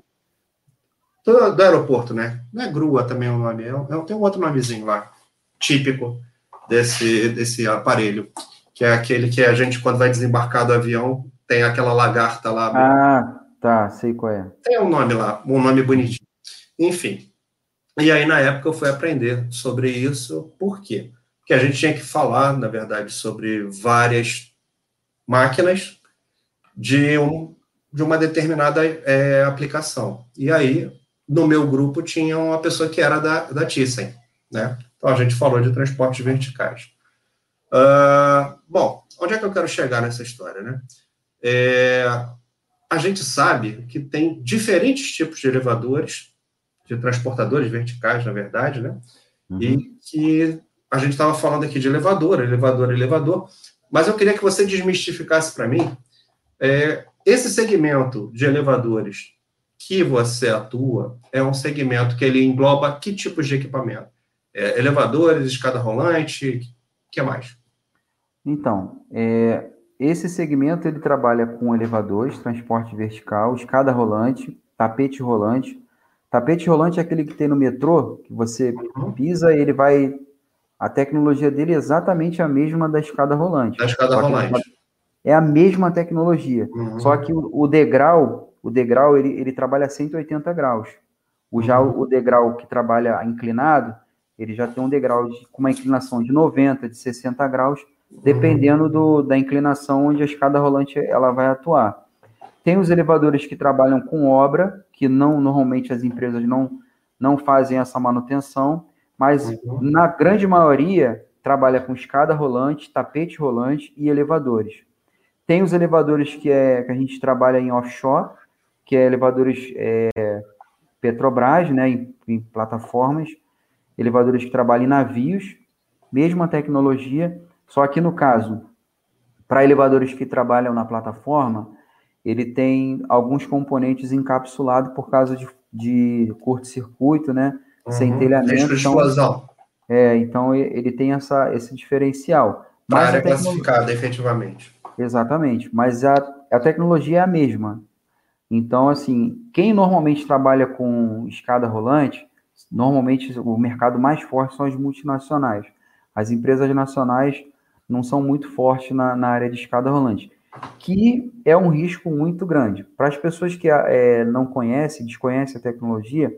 Do, do, aeroporto, né? Não é grua também o nome, é, é, tem um outro nomezinho lá, típico desse, desse aparelho, que é aquele que a gente, quando vai desembarcar do avião, tem aquela lagarta lá. Ah, tá, sei qual é. Tem um nome lá, um nome bonitinho. Enfim. E aí, na época, eu fui aprender sobre isso. Por quê? Porque a gente tinha que falar, na verdade, sobre várias máquinas de, um, de uma determinada é, aplicação. E aí, no meu grupo, tinha uma pessoa que era da, da Thyssen, né? Então, a gente falou de transportes verticais. Uh, bom, onde é que eu quero chegar nessa história, né? É, a gente sabe que tem diferentes tipos de elevadores, de transportadores verticais, na verdade, né? Uhum. E que a gente estava falando aqui de elevador, elevador, elevador, mas eu queria que você desmistificasse para mim é, esse segmento de elevadores que você atua é um segmento que ele engloba que tipos de equipamento? É, elevadores, escada rolante, o que mais? Então, é, esse segmento ele trabalha com elevadores, transporte vertical, escada rolante, tapete rolante. Tapete rolante é aquele que tem no metrô, que você uhum. pisa e ele vai. A tecnologia dele é exatamente a mesma da escada rolante. Da escada rolante. É a mesma tecnologia. Uhum. Só que o, degrau, o degrau ele, ele trabalha 180 graus. O, já uhum. o degrau que trabalha inclinado, ele já tem um degrau de, com uma inclinação de 90, de 60 graus dependendo do, da inclinação onde a escada rolante ela vai atuar. Tem os elevadores que trabalham com obra, que não normalmente as empresas não, não fazem essa manutenção, mas uhum. na grande maioria trabalha com escada rolante, tapete rolante e elevadores. Tem os elevadores que, é, que a gente trabalha em offshore, que é elevadores é, Petrobras, né, em, em plataformas, elevadores que trabalham em navios, mesma tecnologia, só que no caso, para elevadores que trabalham na plataforma, ele tem alguns componentes encapsulados por causa de, de curto-circuito, né? Uhum, Sem telhamento. Então, explosão. É, então ele tem essa, esse diferencial. Para área classificada, efetivamente. Exatamente, mas a, a tecnologia é a mesma. Então, assim, quem normalmente trabalha com escada rolante, normalmente o mercado mais forte são as multinacionais. As empresas nacionais não são muito fortes na, na área de escada rolante, que é um risco muito grande. Para as pessoas que é, não conhecem, desconhecem a tecnologia,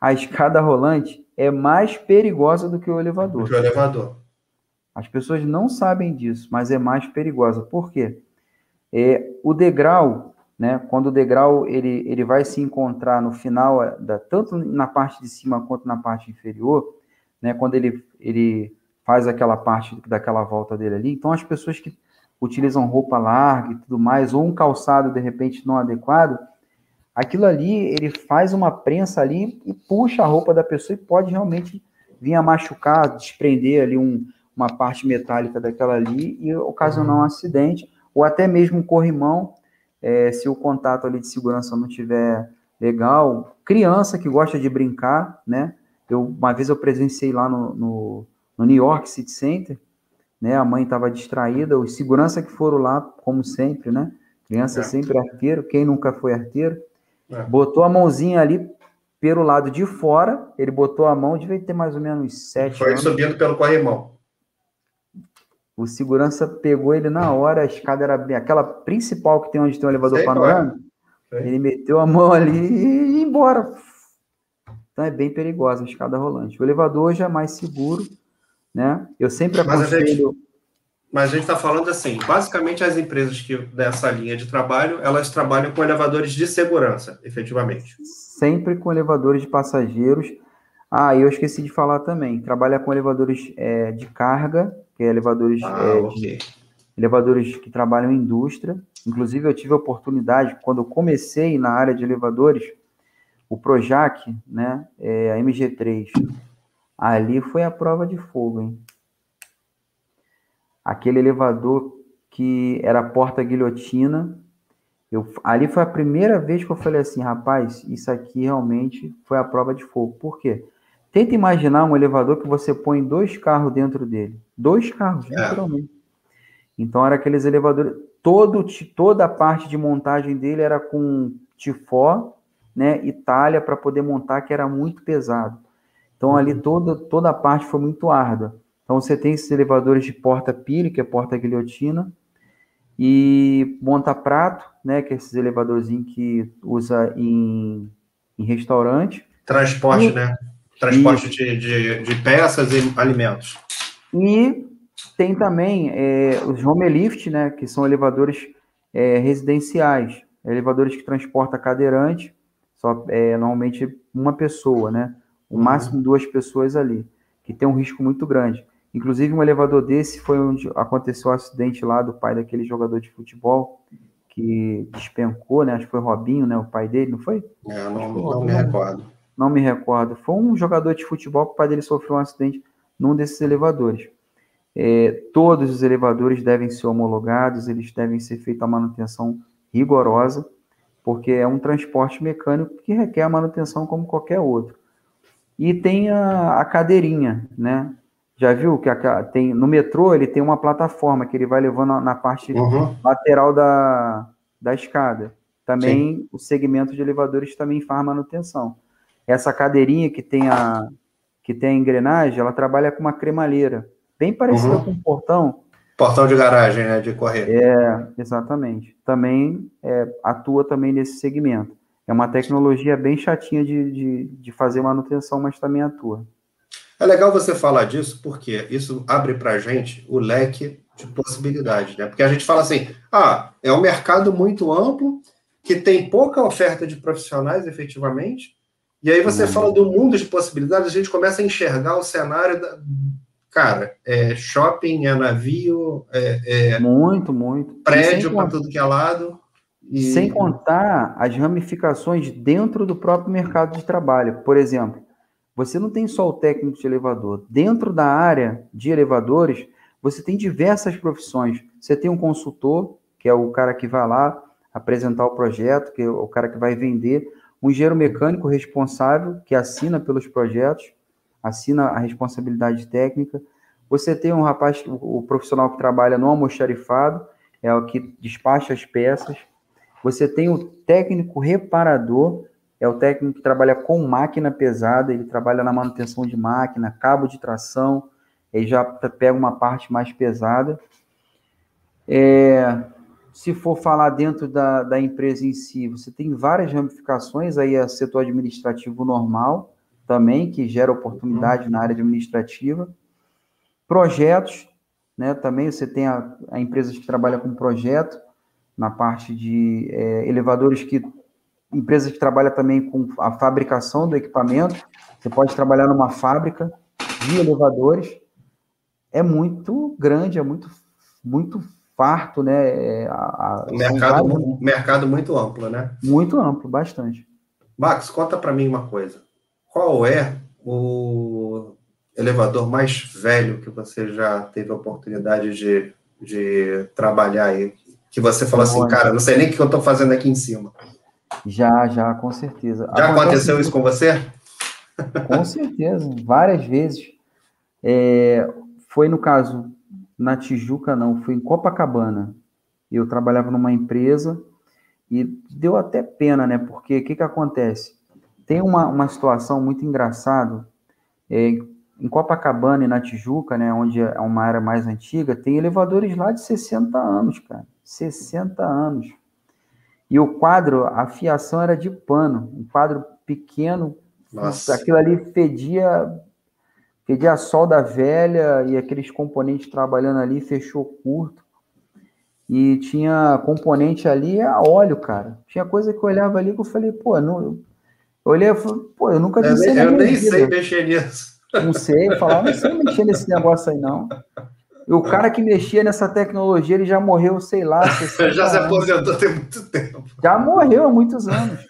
a escada rolante é mais perigosa do que o elevador. Do que o elevador. As pessoas não sabem disso, mas é mais perigosa. Por quê? É, o degrau, né, quando o degrau ele, ele vai se encontrar no final, é, da, tanto na parte de cima quanto na parte inferior, né, quando ele, ele faz aquela parte daquela volta dele ali. Então, as pessoas que utilizam roupa larga e tudo mais, ou um calçado de repente não adequado, aquilo ali ele faz uma prensa ali e puxa a roupa da pessoa e pode realmente vir a machucar, desprender ali um, uma parte metálica daquela ali e ocasionar um uhum. acidente, ou até mesmo um corrimão, é, se o contato ali de segurança não tiver legal. Criança que gosta de brincar, né? Eu, uma vez eu presenciei lá no, no no New York City Center, né? A mãe estava distraída, os segurança que foram lá, como sempre, né? Criança é. sempre arteiro, quem nunca foi arteiro, é. botou a mãozinha ali pelo lado de fora, ele botou a mão, devia ter mais ou menos sete Foi anos. subindo pelo corrimão. O segurança pegou ele na hora, a escada era bem, aquela principal que tem onde tem o elevador Sei panorâmico. Ele meteu a mão ali e ia embora. Então é bem perigosa a escada rolante. O elevador já é mais seguro, né? Eu sempre aconselho. Mas a gente está falando assim, basicamente as empresas que dessa linha de trabalho, elas trabalham com elevadores de segurança, efetivamente. Sempre com elevadores de passageiros. Ah, eu esqueci de falar também, trabalha com elevadores é, de carga, que é elevadores, ah, é, okay. de, elevadores que trabalham em indústria. Inclusive, eu tive a oportunidade, quando eu comecei na área de elevadores, o Projac, né, é, a MG3, ali foi a prova de fogo, hein? aquele elevador que era porta guilhotina. Eu, ali foi a primeira vez que eu falei assim, rapaz, isso aqui realmente foi a prova de fogo. Por quê? Tenta imaginar um elevador que você põe dois carros dentro dele. Dois carros, é. literalmente. Então, era aqueles elevadores. Todo, toda a parte de montagem dele era com tifó, né, talha para poder montar, que era muito pesado. Então, ali uhum. toda, toda a parte foi muito árdua. Então você tem esses elevadores de porta-pilha, que é porta-guilhotina, e monta-prato, né, que é esses elevadorzinhos que usa em, em restaurante. Transporte, e, né? Transporte de, de, de, peças e alimentos. E tem também é, os home lift, né, que são elevadores é, residenciais, elevadores que transportam cadeirante, só é, normalmente uma pessoa, né? O máximo duas pessoas ali, que tem um risco muito grande. Inclusive, um elevador desse foi onde aconteceu o um acidente lá do pai daquele jogador de futebol que despencou, né? Acho que foi Robinho, né? O pai dele, não foi? É, não, não me recordo. Não me recordo. Foi um jogador de futebol que o pai dele sofreu um acidente num desses elevadores. É, todos os elevadores devem ser homologados, eles devem ser feita a manutenção rigorosa, porque é um transporte mecânico que requer a manutenção como qualquer outro. E tem a, a cadeirinha, né? Já viu que a, tem no metrô ele tem uma plataforma que ele vai levando na, na parte uhum. lateral da, da escada. Também Sim. o segmento de elevadores também faz manutenção. Essa cadeirinha que tem a que tem a engrenagem, ela trabalha com uma cremalheira, bem parecida uhum. com um portão. Portão de garagem, né, de correr. É, exatamente. Também é, atua também nesse segmento. É uma tecnologia bem chatinha de, de, de fazer manutenção, mas também atua. É legal você falar disso, porque isso abre para a gente o leque de possibilidades, né? Porque a gente fala assim, ah, é um mercado muito amplo, que tem pouca oferta de profissionais, efetivamente, e aí você uhum. fala do mundo de possibilidades, a gente começa a enxergar o cenário da... Cara, é shopping, é navio, é... é muito, muito. Prédio para tudo que é lado. E... Sem contar as ramificações dentro do próprio mercado de trabalho. Por exemplo, você não tem só o técnico de elevador. Dentro da área de elevadores, você tem diversas profissões. Você tem um consultor, que é o cara que vai lá apresentar o projeto, que é o cara que vai vender. Um engenheiro mecânico responsável, que assina pelos projetos, assina a responsabilidade técnica. Você tem um rapaz, o profissional que trabalha no almoxarifado, é o que despacha as peças. Você tem o técnico reparador, é o técnico que trabalha com máquina pesada, ele trabalha na manutenção de máquina, cabo de tração, ele já pega uma parte mais pesada. É, se for falar dentro da, da empresa em si, você tem várias ramificações, aí é setor administrativo normal também, que gera oportunidade na área administrativa. Projetos, né, também você tem a, a empresa que trabalha com projeto, na parte de é, elevadores que empresas que trabalham também com a fabricação do equipamento. Você pode trabalhar numa fábrica de elevadores. É muito grande, é muito, muito farto, né? É, a, a, mercado, vários... mercado muito amplo, né? Muito amplo, bastante. Max, conta para mim uma coisa. Qual é o elevador mais velho que você já teve a oportunidade de, de trabalhar aí? Que você falou assim, cara, não sei nem o que eu estou fazendo aqui em cima. Já, já, com certeza. Já Acontece aconteceu isso com você? Com certeza, várias vezes. É, foi no caso, na Tijuca, não, foi em Copacabana. Eu trabalhava numa empresa e deu até pena, né? Porque o que, que acontece? Tem uma, uma situação muito engraçada. É, em Copacabana e na Tijuca, né, onde é uma área mais antiga, tem elevadores lá de 60 anos, cara. 60 anos. E o quadro, a fiação era de pano, um quadro pequeno, Nossa. aquilo ali fedia, fedia a solda velha e aqueles componentes trabalhando ali, fechou curto. E tinha componente ali a óleo, cara. Tinha coisa que eu olhava ali que eu falei, pô, não, eu olhei e falei, pô, eu nunca vi isso. Eu, eu nem vida. sei mexer nisso. Não sei, falar, não sei mexer nesse negócio aí, não. O cara que mexia nessa tecnologia, ele já morreu, sei lá. já se aposentou tem muito tempo. Já morreu há muitos anos.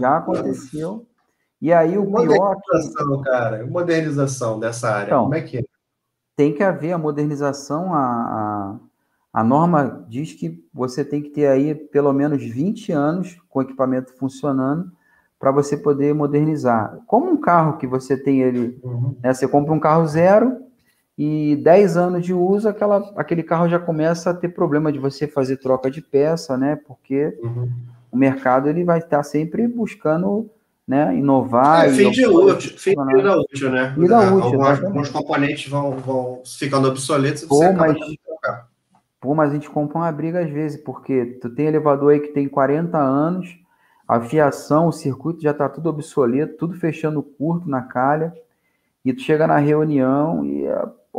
Já aconteceu. E aí o pior. Modernização, cara. Modernização dessa área. Então, Como é que é? Tem que haver a modernização. A, a, a norma diz que você tem que ter aí pelo menos 20 anos com o equipamento funcionando para você poder modernizar. Como um carro que você tem ele, uhum. né, você compra um carro zero, e 10 anos de uso, aquela, aquele carro já começa a ter problema de você fazer troca de peça, né? Porque uhum. o mercado ele vai estar sempre buscando né, inovar. É, fim de útil, fim de vida útil, né? Vida é, útil, alguns, alguns, componentes vão, vão ficando obsoletos pô, você mas, pô, mas a gente compra uma briga às vezes, porque tu tem elevador aí que tem 40 anos, a fiação, o circuito já está tudo obsoleto, tudo fechando curto na calha, e tu chega na reunião e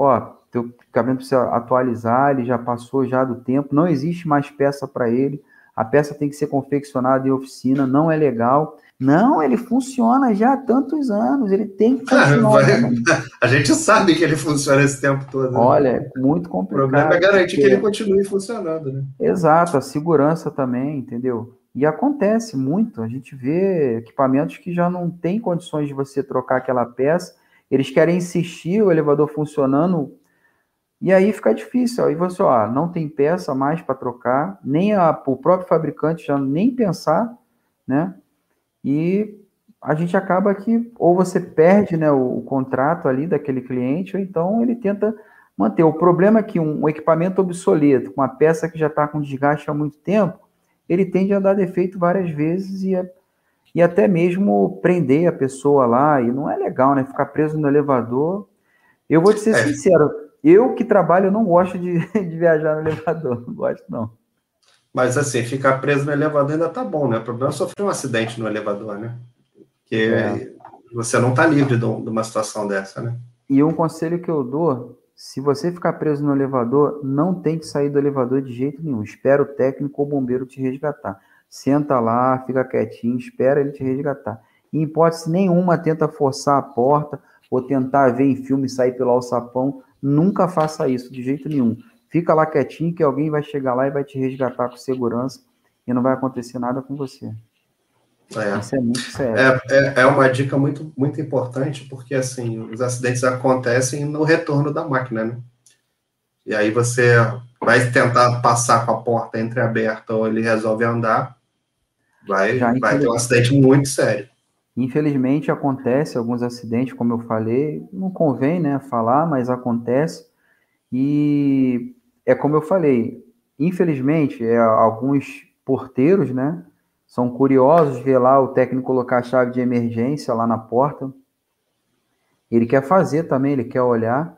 ó, teu equipamento precisa atualizar, ele já passou já do tempo, não existe mais peça para ele, a peça tem que ser confeccionada em oficina, não é legal. Não, ele funciona já há tantos anos, ele tem que funcionar. a gente sabe que ele funciona esse tempo todo. Né? Olha, é muito complicado. O problema é garantir porque... que ele continue funcionando, né? Exato, a segurança também, entendeu? E acontece muito, a gente vê equipamentos que já não tem condições de você trocar aquela peça, eles querem insistir o elevador funcionando e aí fica difícil. Aí você, ó, não tem peça mais para trocar, nem a, o próprio fabricante já nem pensar, né? E a gente acaba que ou você perde né, o, o contrato ali daquele cliente, ou então ele tenta manter. O problema é que um, um equipamento obsoleto, com uma peça que já está com desgaste há muito tempo, ele tende a dar defeito várias vezes e é e até mesmo prender a pessoa lá, e não é legal, né? Ficar preso no elevador. Eu vou te ser é. sincero, eu que trabalho, eu não gosto de, de viajar no elevador, não gosto não. Mas assim, ficar preso no elevador ainda tá bom, né? O problema é sofrer um acidente no elevador, né? Porque é. você não tá livre de uma situação dessa, né? E um conselho que eu dou, se você ficar preso no elevador, não tem que sair do elevador de jeito nenhum. Espera o técnico ou o bombeiro te resgatar senta lá, fica quietinho, espera ele te resgatar. Em hipótese nenhuma, tenta forçar a porta ou tentar ver em filme sair pelo alçapão. Nunca faça isso, de jeito nenhum. Fica lá quietinho que alguém vai chegar lá e vai te resgatar com segurança e não vai acontecer nada com você. É. Isso é muito sério. É, é, é, uma dica muito, muito importante, porque assim, os acidentes acontecem no retorno da máquina, né? E aí você vai tentar passar com a porta entreaberta ou ele resolve andar, vai, Já, vai ter um acidente muito sério. Infelizmente acontece alguns acidentes, como eu falei, não convém, né, falar, mas acontece. E é como eu falei, infelizmente, é, alguns porteiros, né, são curiosos ver lá o técnico colocar a chave de emergência lá na porta. Ele quer fazer também, ele quer olhar.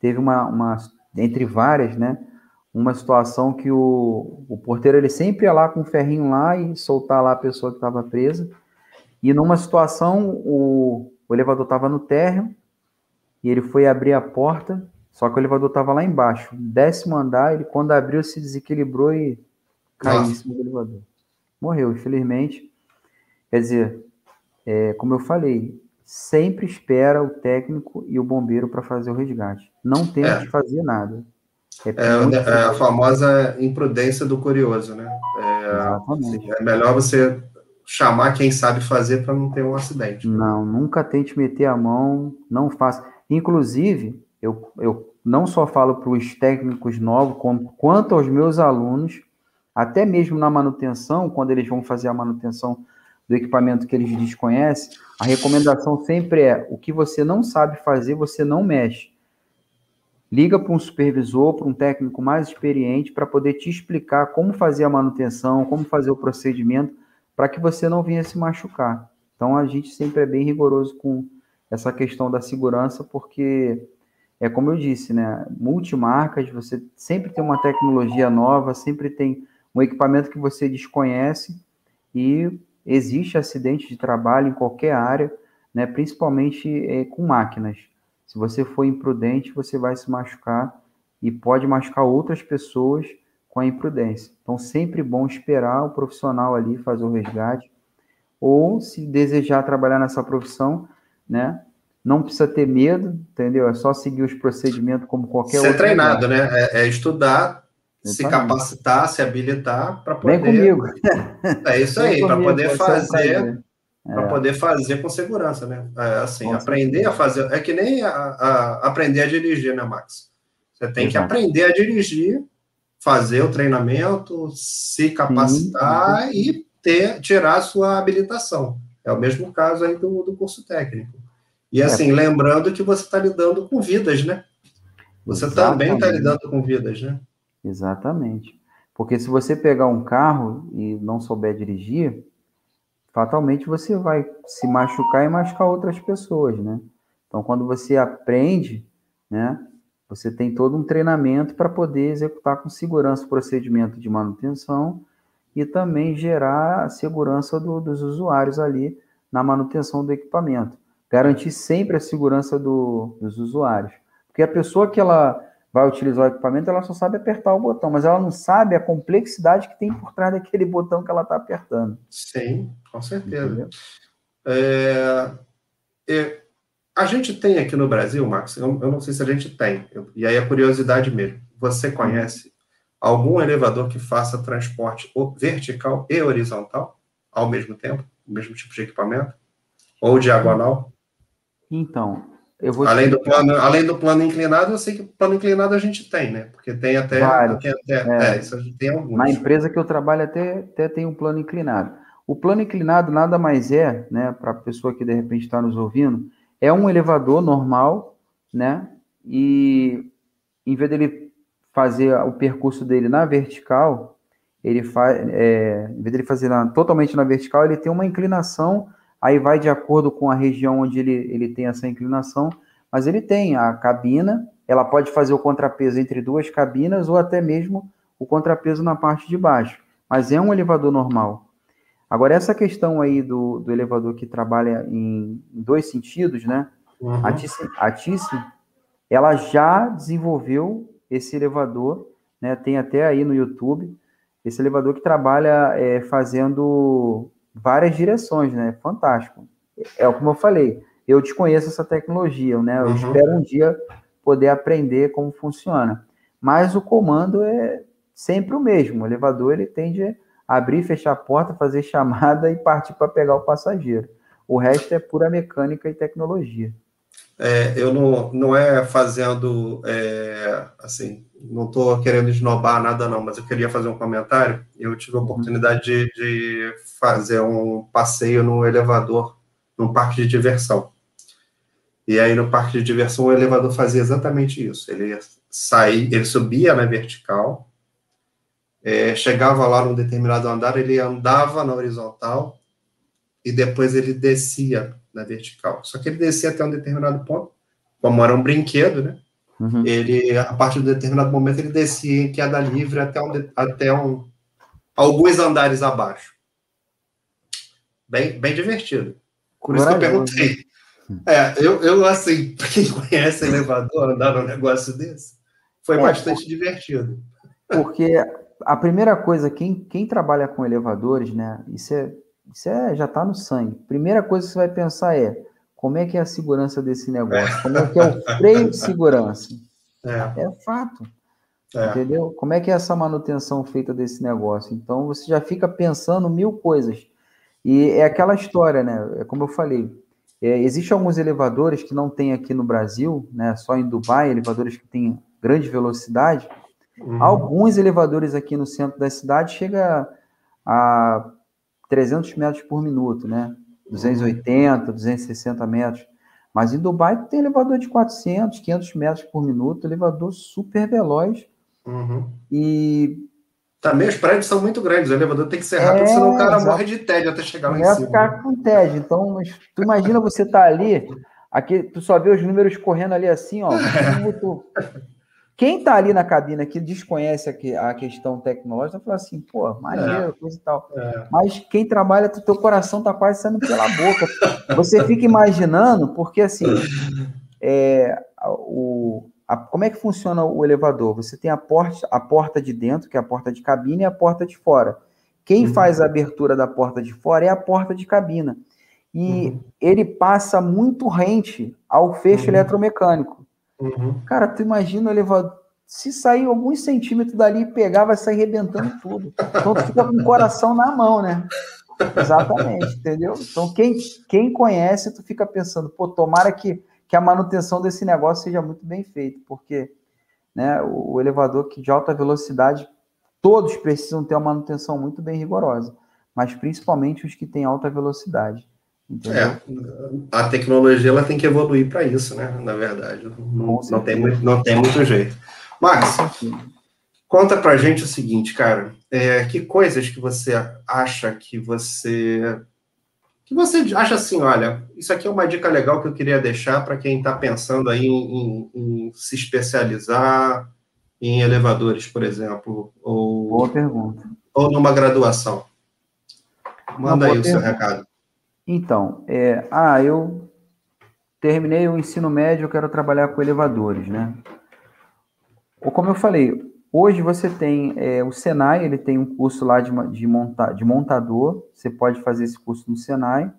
Teve uma, uma entre várias, né, uma situação que o, o porteiro ele sempre ia lá com o ferrinho lá e soltar lá a pessoa que estava presa. E numa situação, o, o elevador estava no térreo e ele foi abrir a porta, só que o elevador estava lá embaixo. Décimo andar, ele quando abriu se desequilibrou e caiu Nossa. em cima do elevador. Morreu, infelizmente. Quer dizer, é, como eu falei, sempre espera o técnico e o bombeiro para fazer o resgate. Não tem é. que fazer nada. É, é, é, a famosa imprudência do curioso, né? É, é melhor você chamar quem sabe fazer para não ter um acidente. Não, nunca tente meter a mão, não faça. Inclusive, eu, eu não só falo para os técnicos novos, como, quanto aos meus alunos, até mesmo na manutenção, quando eles vão fazer a manutenção do equipamento que eles desconhecem, a recomendação sempre é: o que você não sabe fazer, você não mexe liga para um supervisor, para um técnico mais experiente, para poder te explicar como fazer a manutenção, como fazer o procedimento, para que você não venha se machucar. Então, a gente sempre é bem rigoroso com essa questão da segurança, porque é como eu disse, né? Multimarcas, você sempre tem uma tecnologia nova, sempre tem um equipamento que você desconhece e existe acidente de trabalho em qualquer área, né? Principalmente é, com máquinas. Se você for imprudente, você vai se machucar e pode machucar outras pessoas com a imprudência. Então, sempre bom esperar o profissional ali fazer o resgate, ou se desejar trabalhar nessa profissão, né? Não precisa ter medo, entendeu? É só seguir os procedimentos como qualquer Ser outro. Ser treinado, né? É, é estudar, se capacitar, se habilitar para poder. Vem comigo. É isso aí, para poder fazer. Para é. poder fazer com segurança, né? É, assim, com aprender certeza. a fazer. É que nem a, a, aprender a dirigir, né, Max? Você tem Exato. que aprender a dirigir, fazer o treinamento, se capacitar Sim. e ter, tirar a sua habilitação. É o mesmo caso aí do, do curso técnico. E é. assim, é. lembrando que você está lidando com vidas, né? Você Exatamente. também está lidando com vidas, né? Exatamente. Porque se você pegar um carro e não souber dirigir, fatalmente você vai se machucar e machucar outras pessoas, né? Então, quando você aprende, né, você tem todo um treinamento para poder executar com segurança o procedimento de manutenção e também gerar a segurança do, dos usuários ali na manutenção do equipamento. Garantir sempre a segurança do, dos usuários. Porque a pessoa que ela vai utilizar o equipamento, ela só sabe apertar o botão, mas ela não sabe a complexidade que tem por trás daquele botão que ela está apertando. Sim, com certeza. É, é, a gente tem aqui no Brasil, Marcos, eu, eu não sei se a gente tem, eu, e aí é curiosidade mesmo. Você conhece algum elevador que faça transporte vertical e horizontal ao mesmo tempo, o mesmo tipo de equipamento? Ou diagonal? Então, além, do plano, além do plano inclinado, eu sei que o plano inclinado a gente tem, né? Porque tem até. Tem até é, é, isso a gente tem alguns. Na empresa que eu trabalho, até, até tem um plano inclinado. O plano inclinado nada mais é, né, para a pessoa que de repente está nos ouvindo, é um elevador normal, né? E em vez dele fazer o percurso dele na vertical, ele faz, é, em vez dele fazer na, totalmente na vertical, ele tem uma inclinação aí vai de acordo com a região onde ele, ele tem essa inclinação, mas ele tem a cabina, ela pode fazer o contrapeso entre duas cabinas ou até mesmo o contrapeso na parte de baixo, mas é um elevador normal. Agora, essa questão aí do, do elevador que trabalha em, dois sentidos, né? Uhum. A, Tice, ela já desenvolveu esse elevador, né? Tem até aí no YouTube, esse elevador que trabalha é, fazendo várias direções, né? Fantástico. É como eu falei, eu desconheço essa tecnologia, né? Eu uhum. espero um dia poder aprender como funciona. Mas o comando é sempre o mesmo. O elevador ele tende a abrir, fechar a porta, fazer chamada e partir para pegar o passageiro. O resto é pura mecânica e tecnologia. É, eu não, não é fazendo é, assim não estou querendo esnobar nada, não, mas eu queria fazer um comentário. Eu tive a oportunidade de, de fazer um passeio no elevador, num parque de diversão. E aí, no parque de diversão, o elevador fazia exatamente isso. Ele saía, ele subia na vertical, é, chegava lá num determinado andar, ele andava na horizontal e depois ele descia na vertical. Só que ele descia até um determinado ponto, como era um brinquedo, né? Uhum. Ele, a partir de um determinado momento, ele descia em queda livre até, um, até um, alguns andares abaixo. Bem, bem divertido. Por isso que eu perguntei. É, eu, eu, assim, para quem conhece elevador, andar num negócio desse, foi é, bastante divertido. Porque a primeira coisa, quem, quem trabalha com elevadores, né, isso, é, isso é, já está no sangue. Primeira coisa que você vai pensar é, como é que é a segurança desse negócio? Como é que é o freio de segurança? É, é fato. É. Entendeu? Como é que é essa manutenção feita desse negócio? Então você já fica pensando mil coisas. E é aquela história, né? É como eu falei. É, Existem alguns elevadores que não tem aqui no Brasil, né? Só em Dubai, elevadores que têm grande velocidade. Uhum. Alguns elevadores aqui no centro da cidade chega a 300 metros por minuto, né? 280, 260 metros. Mas em Dubai tem elevador de 400, 500 metros por minuto, elevador super veloz. Uhum. E. Também os prédios são muito grandes, o elevador tem que ser rápido, é, senão o cara exato. morre de tédio até chegar lá em cima. ficar com tédio. Então, tu imagina você estar tá ali, Aqui, tu só vê os números correndo ali assim, ó. Quem tá ali na cabine que desconhece a, questão tecnológica, fala assim, pô, maneiro, é. coisa e tal. É. Mas quem trabalha, teu coração tá quase saindo pela boca. Você fica imaginando, porque assim, é, o, a, como é que funciona o elevador? Você tem a porta, a porta de dentro, que é a porta de cabine, e a porta de fora. Quem uhum. faz a abertura da porta de fora é a porta de cabina. E uhum. ele passa muito rente ao fecho uhum. eletromecânico. Uhum. Cara, tu imagina o elevador. Se sair alguns centímetros dali e pegar, vai sair rebentando tudo. Então tu fica com o coração na mão, né? Exatamente, entendeu? Então quem, quem conhece, tu fica pensando, pô, tomara que, que a manutenção desse negócio seja muito bem feita, porque né, o, o elevador que de alta velocidade Todos precisam ter uma manutenção muito bem rigorosa, mas principalmente os que têm alta velocidade. É, a tecnologia ela tem que evoluir para isso, né? Na verdade, não, não, tem, muito, não tem muito jeito. Mas conta para gente o seguinte, cara, é, que coisas que você acha que você que você acha assim, olha, isso aqui é uma dica legal que eu queria deixar para quem está pensando aí em, em, em se especializar, em elevadores, por exemplo? Ou, boa pergunta. Ou numa graduação? Manda aí o seu recado. Então, é, ah, eu terminei o ensino médio, eu quero trabalhar com elevadores, né? Ou como eu falei, hoje você tem é, o Senai, ele tem um curso lá de, de, monta, de montador, você pode fazer esse curso no Senai.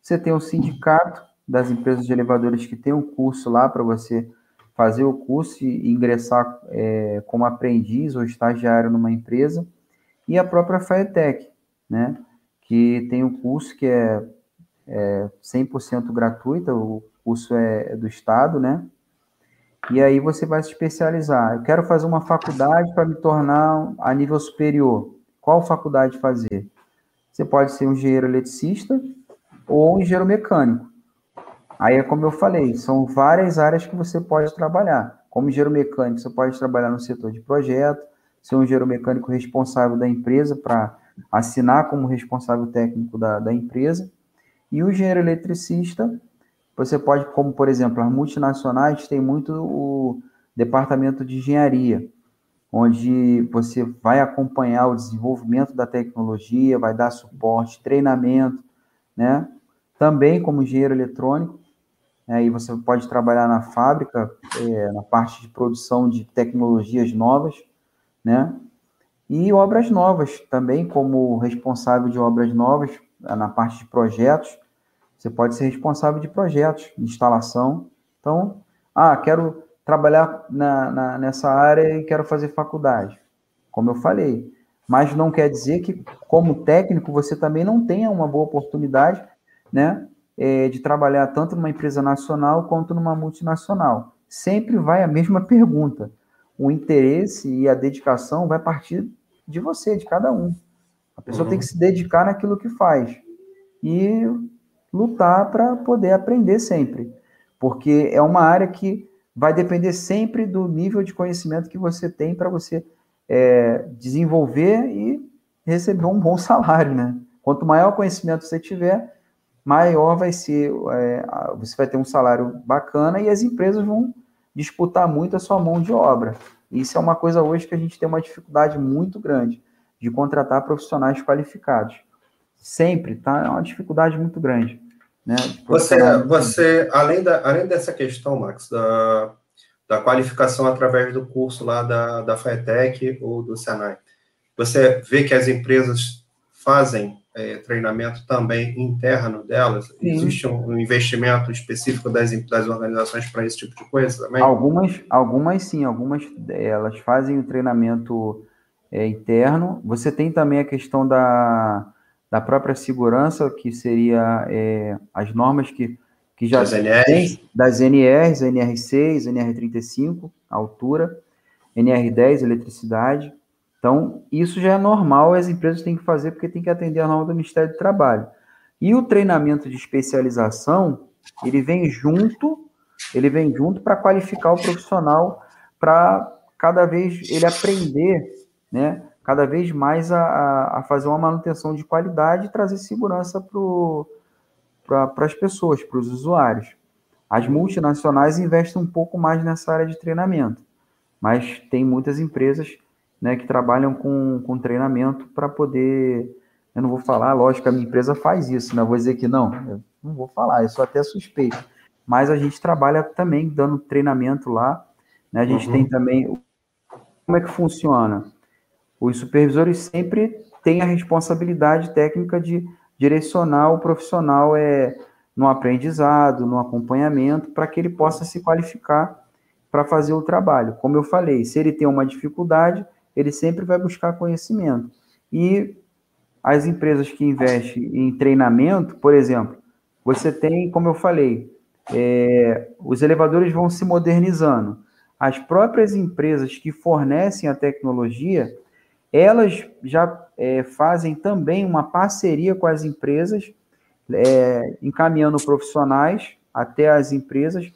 Você tem o sindicato das empresas de elevadores que tem um curso lá para você fazer o curso e ingressar é, como aprendiz ou estagiário numa empresa, e a própria Firetech, né, que tem um curso que é, é 100% gratuito, o curso é, é do Estado, né, e aí você vai se especializar. Eu quero fazer uma faculdade para me tornar a nível superior. Qual faculdade fazer? Você pode ser um engenheiro eletricista ou um engenheiro mecânico. Aí é como eu falei, são várias áreas que você pode trabalhar. Como engenheiro mecânico, você pode trabalhar no setor de projeto, ser um engenheiro mecânico responsável da empresa para assinar como responsável técnico da, da empresa. E o engenheiro eletricista, você pode, como por exemplo, as multinacionais têm muito o departamento de engenharia, onde você vai acompanhar o desenvolvimento da tecnologia, vai dar suporte, treinamento, né? Também como engenheiro eletrônico, né, você pode trabalhar na fábrica, é, na parte de produção de tecnologias novas, né? E obras novas também, como responsável de obras novas, é, na parte de projetos, você pode ser responsável de projetos, de instalação. Então, ah, quero trabalhar na, na, nessa área e quero fazer faculdade. Como eu falei, mas não quer dizer que, como técnico, você também não tenha uma boa oportunidade, né? é, de trabalhar tanto numa empresa nacional quanto numa multinacional. Sempre vai a mesma pergunta. O interesse e a dedicação vai partir de você, de cada um. A pessoa uhum. tem que se dedicar naquilo que faz e lutar para poder aprender sempre, porque é uma área que vai depender sempre do nível de conhecimento que você tem para você é, desenvolver e receber um bom salário, né? Quanto maior o conhecimento você tiver, maior vai ser, é, você vai ter um salário bacana e as empresas vão disputar muito a sua mão de obra. Isso é uma coisa hoje que a gente tem uma dificuldade muito grande de contratar profissionais qualificados. Sempre, tá? É uma dificuldade muito grande. Né, você, você além, da, além dessa questão, Max, da, da qualificação através do curso lá da, da FATEC ou do Senai, você vê que as empresas fazem é, treinamento também interno delas? Sim. Existe um, investimento específico das, das organizações para esse tipo de coisa também? Algumas, algumas sim, algumas elas fazem o treinamento é, interno. Você tem também a questão da, da própria segurança, que seria é, as normas que, que já das NRs. das NRs, NR6, NR35, altura, NR10, eletricidade. Então, isso já é normal, as empresas têm que fazer porque tem que atender a norma do Ministério do Trabalho. E o treinamento de especialização, ele vem junto, ele vem junto para qualificar o profissional para cada vez ele aprender, né, cada vez mais a, a fazer uma manutenção de qualidade e trazer segurança para pra, as pessoas, para os usuários. As multinacionais investem um pouco mais nessa área de treinamento, mas tem muitas empresas né, que trabalham com, com treinamento para poder. Eu não vou falar, lógico, a minha empresa faz isso, não né? vou dizer que não, eu não vou falar, eu sou até suspeito. Mas a gente trabalha também dando treinamento lá, né? A gente uhum. tem também. Como é que funciona? Os supervisores sempre têm a responsabilidade técnica de direcionar o profissional é, no aprendizado, no acompanhamento, para que ele possa se qualificar para fazer o trabalho. Como eu falei, se ele tem uma dificuldade, ele sempre vai buscar conhecimento. E as empresas que investem em treinamento, por exemplo, você tem, como eu falei, é, os elevadores vão se modernizando. As próprias empresas que fornecem a tecnologia, elas já é, fazem também uma parceria com as empresas é, encaminhando profissionais até as empresas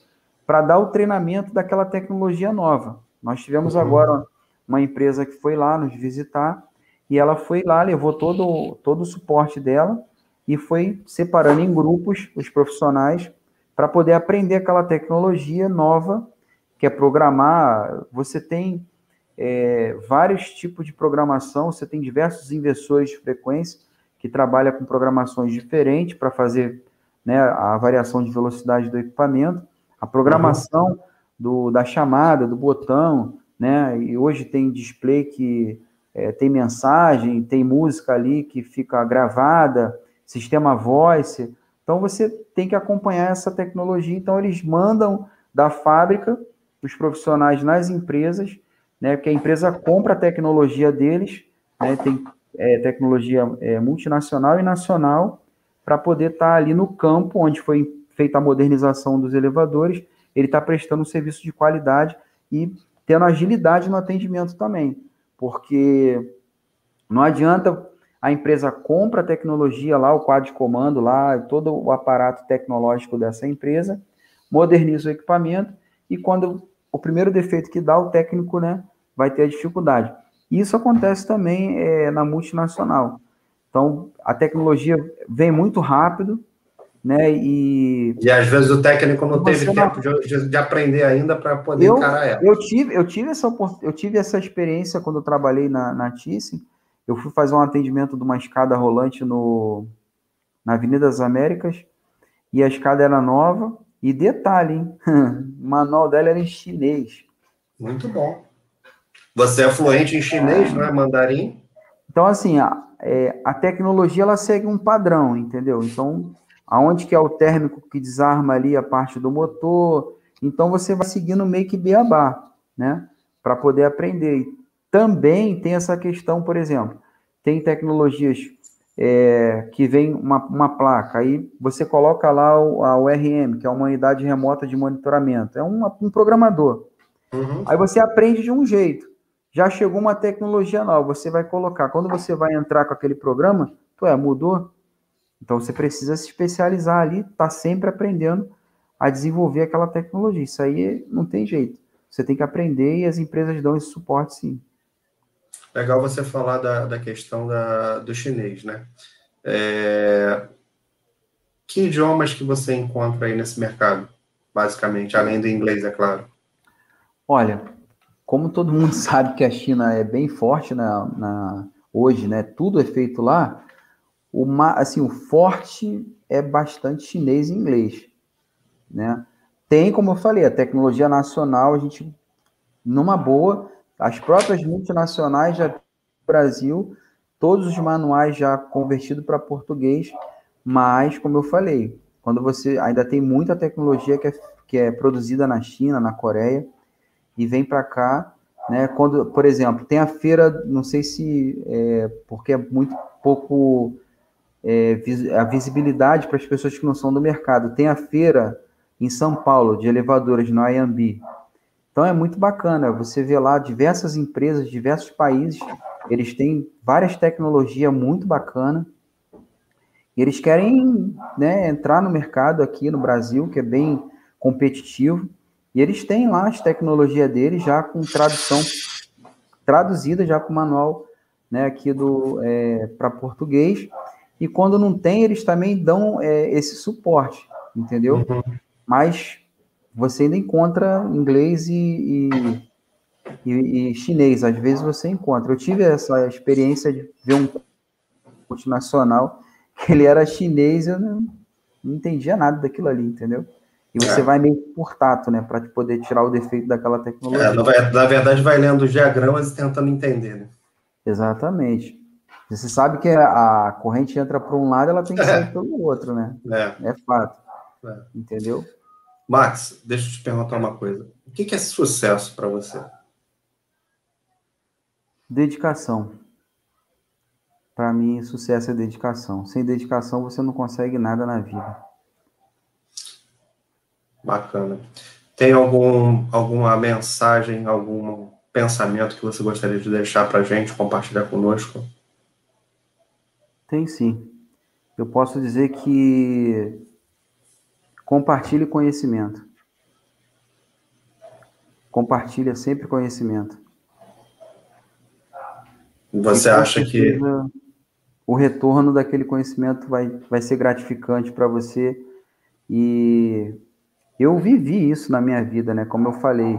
para dar o treinamento daquela tecnologia nova. Nós tivemos uhum. agora uma empresa que foi lá nos visitar e ela foi lá, levou todo, todo o suporte dela e foi separando em grupos os profissionais para poder aprender aquela tecnologia nova, que é programar. Você tem é, vários tipos de programação, você tem diversos inversores de frequência que trabalha com programações diferentes para fazer né, a variação de velocidade do equipamento, a programação uhum. do, da chamada, do botão, né? E hoje tem display que é, tem mensagem, tem música ali que fica gravada, sistema voice. Então você tem que acompanhar essa tecnologia. Então eles mandam da fábrica os profissionais nas empresas, né? Que a empresa compra a tecnologia deles, né? Tem é, tecnologia é, multinacional e nacional, para poder estar tá ali no campo onde foi feita a modernização dos elevadores, ele está prestando um serviço de qualidade e tendo agilidade no atendimento também, porque não adianta a empresa compra a tecnologia lá, o quadro de comando lá, todo o aparato tecnológico dessa empresa, moderniza o equipamento e quando o primeiro defeito que dá, o técnico né, vai ter a dificuldade. Isso acontece também é, na multinacional. Então, a tecnologia vem muito rápido, né? E, e às vezes o técnico não teve tempo de, de, aprender ainda para poder eu, encarar ela. Eu tive, eu, tive essa, eu tive essa experiência quando eu trabalhei na, na Thyssen. Eu fui fazer um atendimento de uma escada rolante no, na Avenida das Américas e a escada era nova. E detalhe, hein? o manual dela era em chinês. Muito bom. Você é fluente em chinês, não é? Mandarim? Então, assim, a, é, a tecnologia ela segue um padrão, entendeu? Então, aonde que é o térmico que desarma ali a parte do motor, então você vai seguindo meio que beabá, né? Para poder aprender. Também tem essa questão, por exemplo, tem tecnologias é, que vem uma, uma placa, aí você coloca lá o, a URM, que é uma unidade remota de monitoramento, é uma, um programador. Uhum. Aí você aprende de um jeito já chegou uma tecnologia nova, você vai colocar. Quando você vai entrar com aquele programa, tu é, mudou. Então você precisa se especializar ali, tá sempre aprendendo a desenvolver aquela tecnologia. Isso aí não tem jeito. Você tem que aprender e as empresas dão esse suporte sim. Legal você falar da, da questão da, do chinês, né? É... Que idiomas que você encontra aí nesse mercado, basicamente, além do inglês, é claro? Olha, como todo mundo sabe que a China é bem forte na, na hoje, né? Tudo é feito lá. O, assim, o forte é bastante chinês e inglês, né? Tem, como eu falei, a tecnologia nacional, a gente, numa boa, as próprias multinacionais já Brasil, todos os manuais já convertidos para português, mas, como eu falei, quando você ainda tem muita tecnologia que é, que é produzida na China, na Coreia, e vem para cá, né? Quando, por exemplo, tem a feira, não sei se é, porque é muito pouco é, a visibilidade para as pessoas que não são do mercado. Tem a feira em São Paulo de elevadoras no IAMB. Então é muito bacana. Você vê lá diversas empresas, diversos países, eles têm várias tecnologias muito bacana. E eles querem né, entrar no mercado aqui no Brasil, que é bem competitivo. E eles têm lá as tecnologias deles já com tradução traduzida já com o manual né, aqui do é, para português. E quando não tem, eles também dão é, esse suporte, entendeu? Uhum. Mas você ainda encontra inglês e, e, e, e, chinês, às vezes você encontra. Eu tive essa experiência de ver um multinacional que ele era chinês, eu não, não entendia nada daquilo ali, entendeu? E você é. vai meio por tato, né, para poder tirar o defeito daquela tecnologia. É, na verdade, vai lendo os diagramas e tentando entender, né? Exatamente. Você sabe que a corrente entra para um lado, ela tem que sair é. pelo outro, né? É, é fato. É. Entendeu? Max, deixa eu te perguntar uma coisa. O que é sucesso para você? Dedicação. Para mim, sucesso é dedicação. Sem dedicação, você não consegue nada na vida. Bacana. Tem algum, alguma mensagem, algum pensamento que você gostaria de deixar para gente, compartilhar conosco? Tem sim. Eu posso dizer que compartilhe conhecimento. Compartilha sempre conhecimento. Você acha que o retorno daquele conhecimento vai, vai ser gratificante para você e eu vivi isso na minha vida, né? Como eu falei,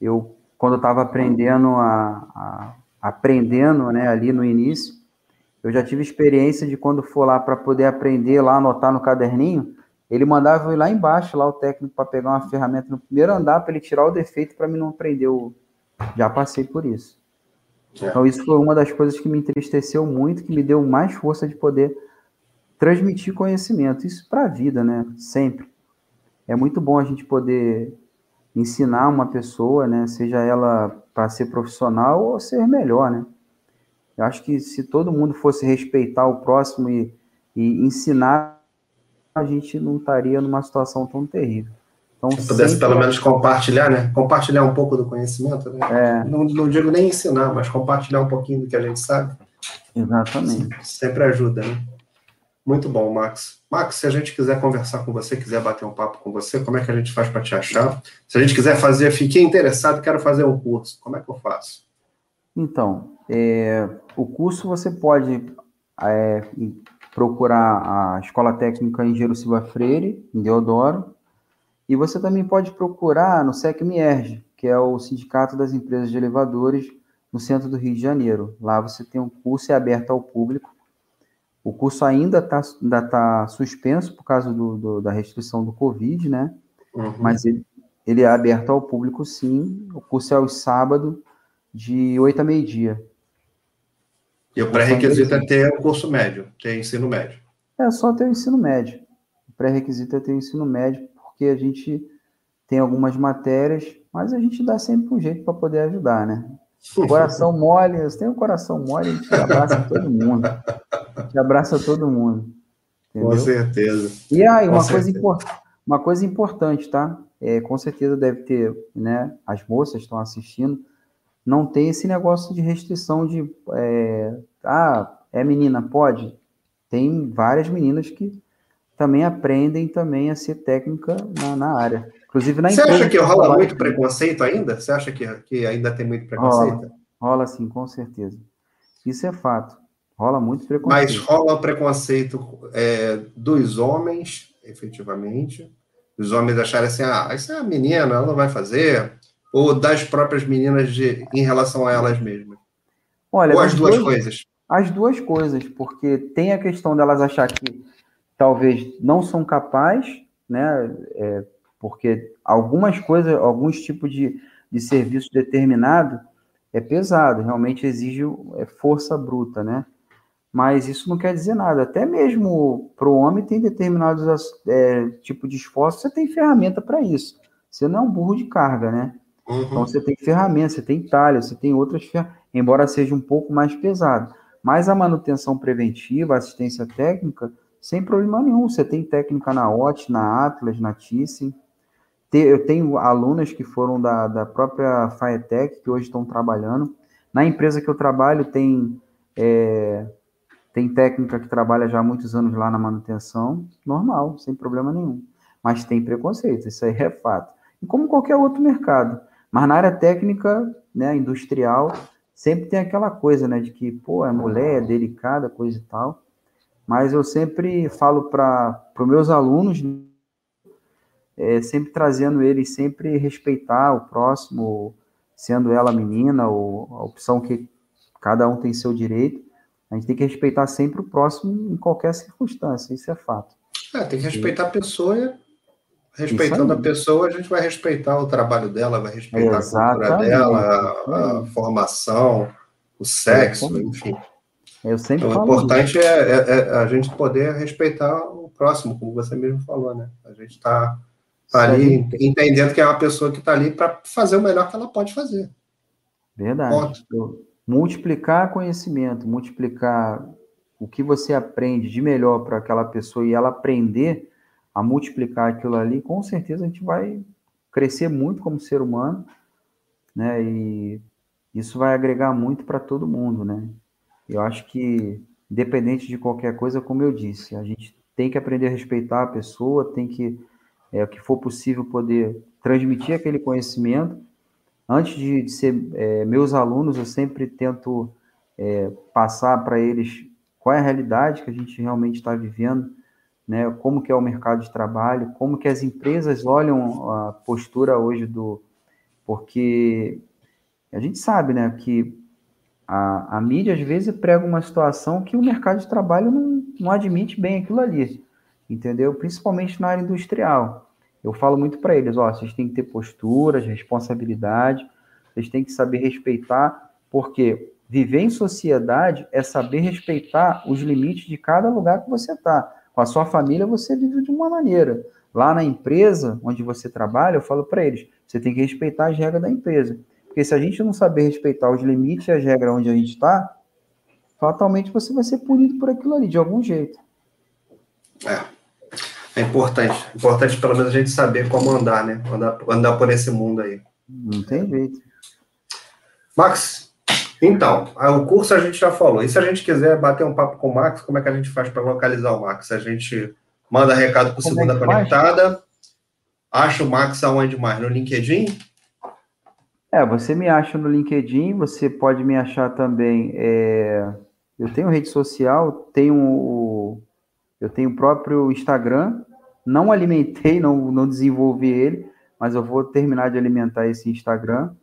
eu quando eu estava aprendendo a, a, aprendendo, né, ali no início, eu já tive experiência de quando for lá para poder aprender lá, anotar no caderninho, ele mandava eu ir lá embaixo, lá o técnico, para pegar uma ferramenta no primeiro andar, para ele tirar o defeito, para mim não aprender o. Já passei por isso. É. Então, isso foi uma das coisas que me entristeceu muito, que me deu mais força de poder transmitir conhecimento. Isso para a vida, né? Sempre. É muito bom a gente poder ensinar uma pessoa, né? Seja ela para ser profissional ou ser melhor, né? Eu acho que se todo mundo fosse respeitar o próximo e, e ensinar, a gente não estaria numa situação tão terrível. Então, se pudesse pelo menos compartilhar, né? Compartilhar um pouco do conhecimento, né? É. Não, não digo nem ensinar, mas compartilhar um pouquinho do que a gente sabe. Exatamente. Sempre ajuda, né? Muito bom, Max. Max, se a gente quiser conversar com você, quiser bater um papo com você, como é que a gente faz para te achar? Se a gente quiser fazer, fiquei interessado, quero fazer um curso, como é que eu faço? Então, é, o curso você pode é, procurar a Escola Técnica Engenheiro Silva Freire, em Deodoro, e você também pode procurar no SECMIERG, que é o Sindicato das Empresas de Elevadores, no centro do Rio de Janeiro. Lá você tem um curso é aberto ao público. O curso ainda está ainda tá suspenso por causa do, do, da restrição do Covid, né? Uhum. Mas ele, ele é aberto ao público, sim. O curso é aos sábados, de 8 a meio-dia. E o pré-requisito é ter o curso médio, ter ensino médio. É só ter o ensino médio. O pré-requisito é ter o ensino médio, porque a gente tem algumas matérias, mas a gente dá sempre um jeito para poder ajudar, né? Coração mole, você tem um coração mole, a gente abraça todo mundo. A gente abraça todo mundo. Entendeu? Com certeza. E aí, uma, coisa uma coisa importante, tá? É, com certeza deve ter, né? As moças estão assistindo não tem esse negócio de restrição de é, ah, é menina, pode. Tem várias meninas que também aprendem também a ser técnica na, na área. Inclusive na Você acha que rola muito preconceito ainda? Você acha que, que ainda tem muito preconceito? Rola, rola sim, com certeza. Isso é fato. Rola muito preconceito. Mas rola preconceito é, dos homens, efetivamente. Os homens acharem assim, ah, isso é a menina, ela não vai fazer ou das próprias meninas de, em relação a elas mesmas? Olha, ou as duas, duas coisas? As duas coisas, porque tem a questão delas achar que talvez não são capazes, né? É, porque algumas coisas, alguns tipos de, de serviço determinado é pesado, realmente exige é, força bruta, né? Mas isso não quer dizer nada. Até mesmo para o homem tem determinados é, tipos de esforço, você tem ferramenta para isso. Você não é um burro de carga, né? Uhum. Então você tem ferramentas, você tem talha, você tem outras ferramentas, embora seja um pouco mais pesado. Mas a manutenção preventiva, assistência técnica, sem problema nenhum. Você tem técnica na OT, na Atlas, na Thyssen. Eu tenho alunas que foram da, da própria Firetech, que hoje estão trabalhando. Na empresa que eu trabalho, tem, é, tem técnica que trabalha já há muitos anos lá na manutenção, normal, sem problema nenhum. Mas tem preconceito, isso aí é fato. E como qualquer outro mercado. Mas na área técnica, né, industrial, sempre tem aquela coisa, né, de que, pô, é mulher, é delicada, coisa e tal. Mas eu sempre falo para os meus alunos é, sempre trazendo eles sempre respeitar o próximo, sendo ela menina ou a opção que cada um tem seu direito. A gente tem que respeitar sempre o próximo em qualquer circunstância, isso é fato. É, tem que respeitar a pessoa respeitando a pessoa, a gente vai respeitar o trabalho dela, vai respeitar Exatamente. a cultura dela, a, a formação, o sexo, enfim. Eu sempre então, o importante é, é, é, a gente poder respeitar o próximo, como você mesmo falou, né? A gente está tá ali entendendo que é uma pessoa que está ali para fazer o melhor que ela pode fazer. Verdade. Multiplicar conhecimento, multiplicar o que você aprende de melhor para aquela pessoa e ela aprender a multiplicar aquilo ali, com certeza a gente vai crescer muito como ser humano, né? E isso vai agregar muito para todo mundo, né? Eu acho que, independente de qualquer coisa, como eu disse, a gente tem que aprender a respeitar a pessoa, tem que, é, o que for possível, poder transmitir aquele conhecimento. Antes de, de ser é, meus alunos, eu sempre tento é, passar para eles qual é a realidade que a gente realmente está vivendo, né? Como que é o mercado de trabalho, como que as empresas olham a postura hoje do, porque a gente sabe, né, que a, a mídia às vezes prega uma situação que o mercado de trabalho não, não admite bem aquilo ali, entendeu? Principalmente na área industrial. Eu falo muito para eles, ó, vocês têm que ter posturas, responsabilidade, vocês têm que saber respeitar, porque viver em sociedade é saber respeitar os limites de cada lugar que você está. Com a sua família, você vive de uma maneira. Lá na empresa onde você trabalha, eu falo para eles: você tem que respeitar as regras da empresa. Porque se a gente não saber respeitar os limites e as regras onde a gente está, fatalmente você vai ser punido por aquilo ali, de algum jeito. É. É importante. Importante, pelo menos, a gente saber como andar, né? Andar, andar por esse mundo aí. Não tem jeito. Max, então, o curso a gente já falou. E se a gente quiser bater um papo com o Max, como é que a gente faz para localizar o Max? A gente manda recado para o Segunda é Conectada. Acha o Max aonde mais? No LinkedIn? É, você me acha no LinkedIn, você pode me achar também. É... Eu tenho rede social, tenho eu tenho o próprio Instagram. Não alimentei, não, não desenvolvi ele, mas eu vou terminar de alimentar esse Instagram.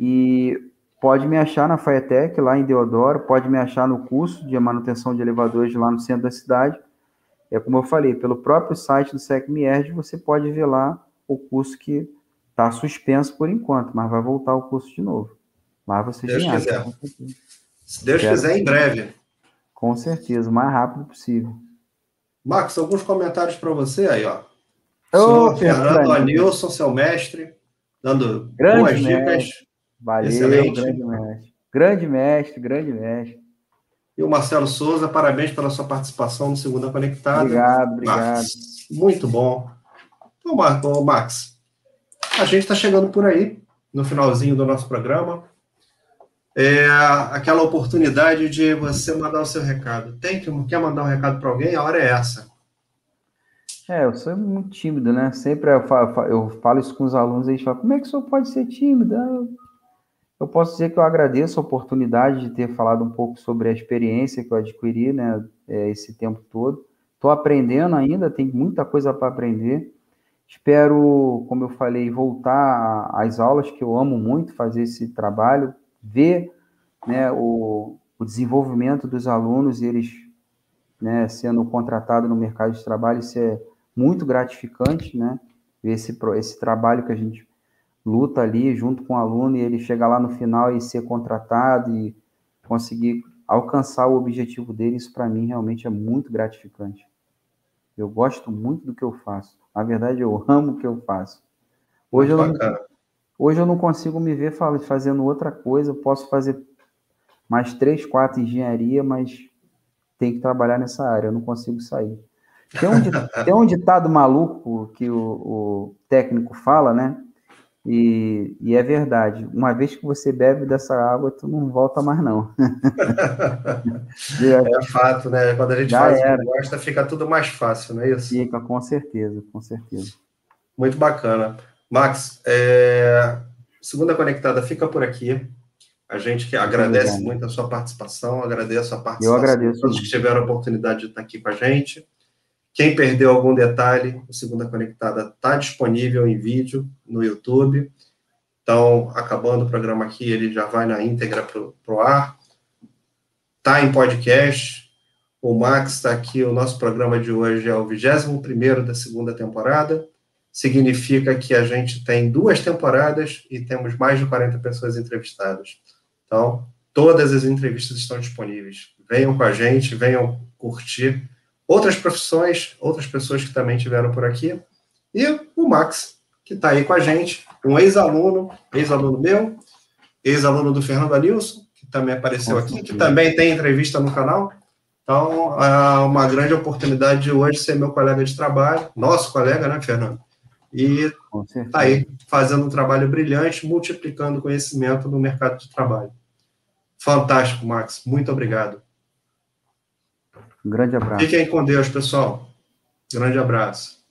E pode me achar na Faetec, lá em Deodoro, pode me achar no curso de manutenção de elevadores lá no centro da cidade. É como eu falei, pelo próprio site do SecMIERD, você pode ver lá o curso que Está suspenso por enquanto, mas vai voltar o curso de novo. Mas você Deus quiser. Se Deus Quero quiser, em breve. Com certeza, o mais rápido possível. Marcos, alguns comentários para você aí, ó. Ô, Fernando Anilson, seu mestre, dando grande boas mestre. Valeu, Excelente. grande mestre. Grande mestre, grande mestre. E o Marcelo Souza, parabéns pela sua participação no Segunda Conectada. Obrigado, obrigado. Marcos, muito bom. Então, Max, a gente está chegando por aí, no finalzinho do nosso programa. É aquela oportunidade de você mandar o seu recado. Tem que quer mandar um recado para alguém? A hora é essa. É, eu sou muito tímido, né? Sempre eu falo, eu falo isso com os alunos, eles falam, como é que o senhor pode ser tímido? Eu posso dizer que eu agradeço a oportunidade de ter falado um pouco sobre a experiência que eu adquiri, né, é, esse tempo todo. Estou aprendendo ainda, tem muita coisa para aprender. Espero, como eu falei, voltar às aulas, que eu amo muito fazer esse trabalho, ver né, o, o desenvolvimento dos alunos e eles né, sendo contratados no mercado de trabalho, isso é muito gratificante, né? Ver esse, esse trabalho que a gente luta ali junto com o aluno e ele chegar lá no final e ser contratado e conseguir alcançar o objetivo dele, isso para mim realmente é muito gratificante. Eu gosto muito do que eu faço. Na verdade, eu amo o que eu faço. Hoje eu, não, hoje eu não consigo me ver fazendo outra coisa. Eu posso fazer mais três, quatro engenharia, mas tem que trabalhar nessa área. Eu não consigo sair. Tem um, tem um ditado maluco que o, o técnico fala, né? E, e, é verdade. Uma vez que você bebe dessa água, tu não volta mais, não. é fato, né? Quando a gente Já faz era. o que gosta, fica tudo mais fácil, não é isso? Fica, com certeza, com certeza. Muito bacana. Max, é... Segunda Conectada fica por aqui. A gente que agradece muito a sua participação, agradeço a participação Eu agradeço. de todos que tiveram a oportunidade de estar aqui com a gente. Quem perdeu algum detalhe, o Segunda Conectada está disponível em vídeo no YouTube. Então, acabando o programa aqui, ele já vai na íntegra para o ar. Está em podcast. O Max está aqui. O nosso programa de hoje é o 21 da segunda temporada. Significa que a gente tem duas temporadas e temos mais de 40 pessoas entrevistadas. Então, todas as entrevistas estão disponíveis. Venham com a gente, venham curtir outras profissões, outras pessoas que também tiveram por aqui. E o Max, que está aí com a gente, um ex-aluno, ex-aluno meu, ex-aluno do Fernando Alilson, que também apareceu aqui, que também tem entrevista no canal. Então, é uma grande oportunidade de hoje ser meu colega de trabalho, nosso colega, né, Fernando? E está aí fazendo um trabalho brilhante, multiplicando conhecimento no mercado de trabalho. Fantástico, Max. Muito obrigado. Um grande abraço. Fiquem com Deus, pessoal. Grande abraço.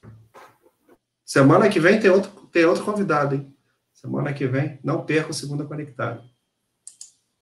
Semana que vem tem outro, tem outro convidado, hein? Semana que vem, não perca o Segunda Conectado.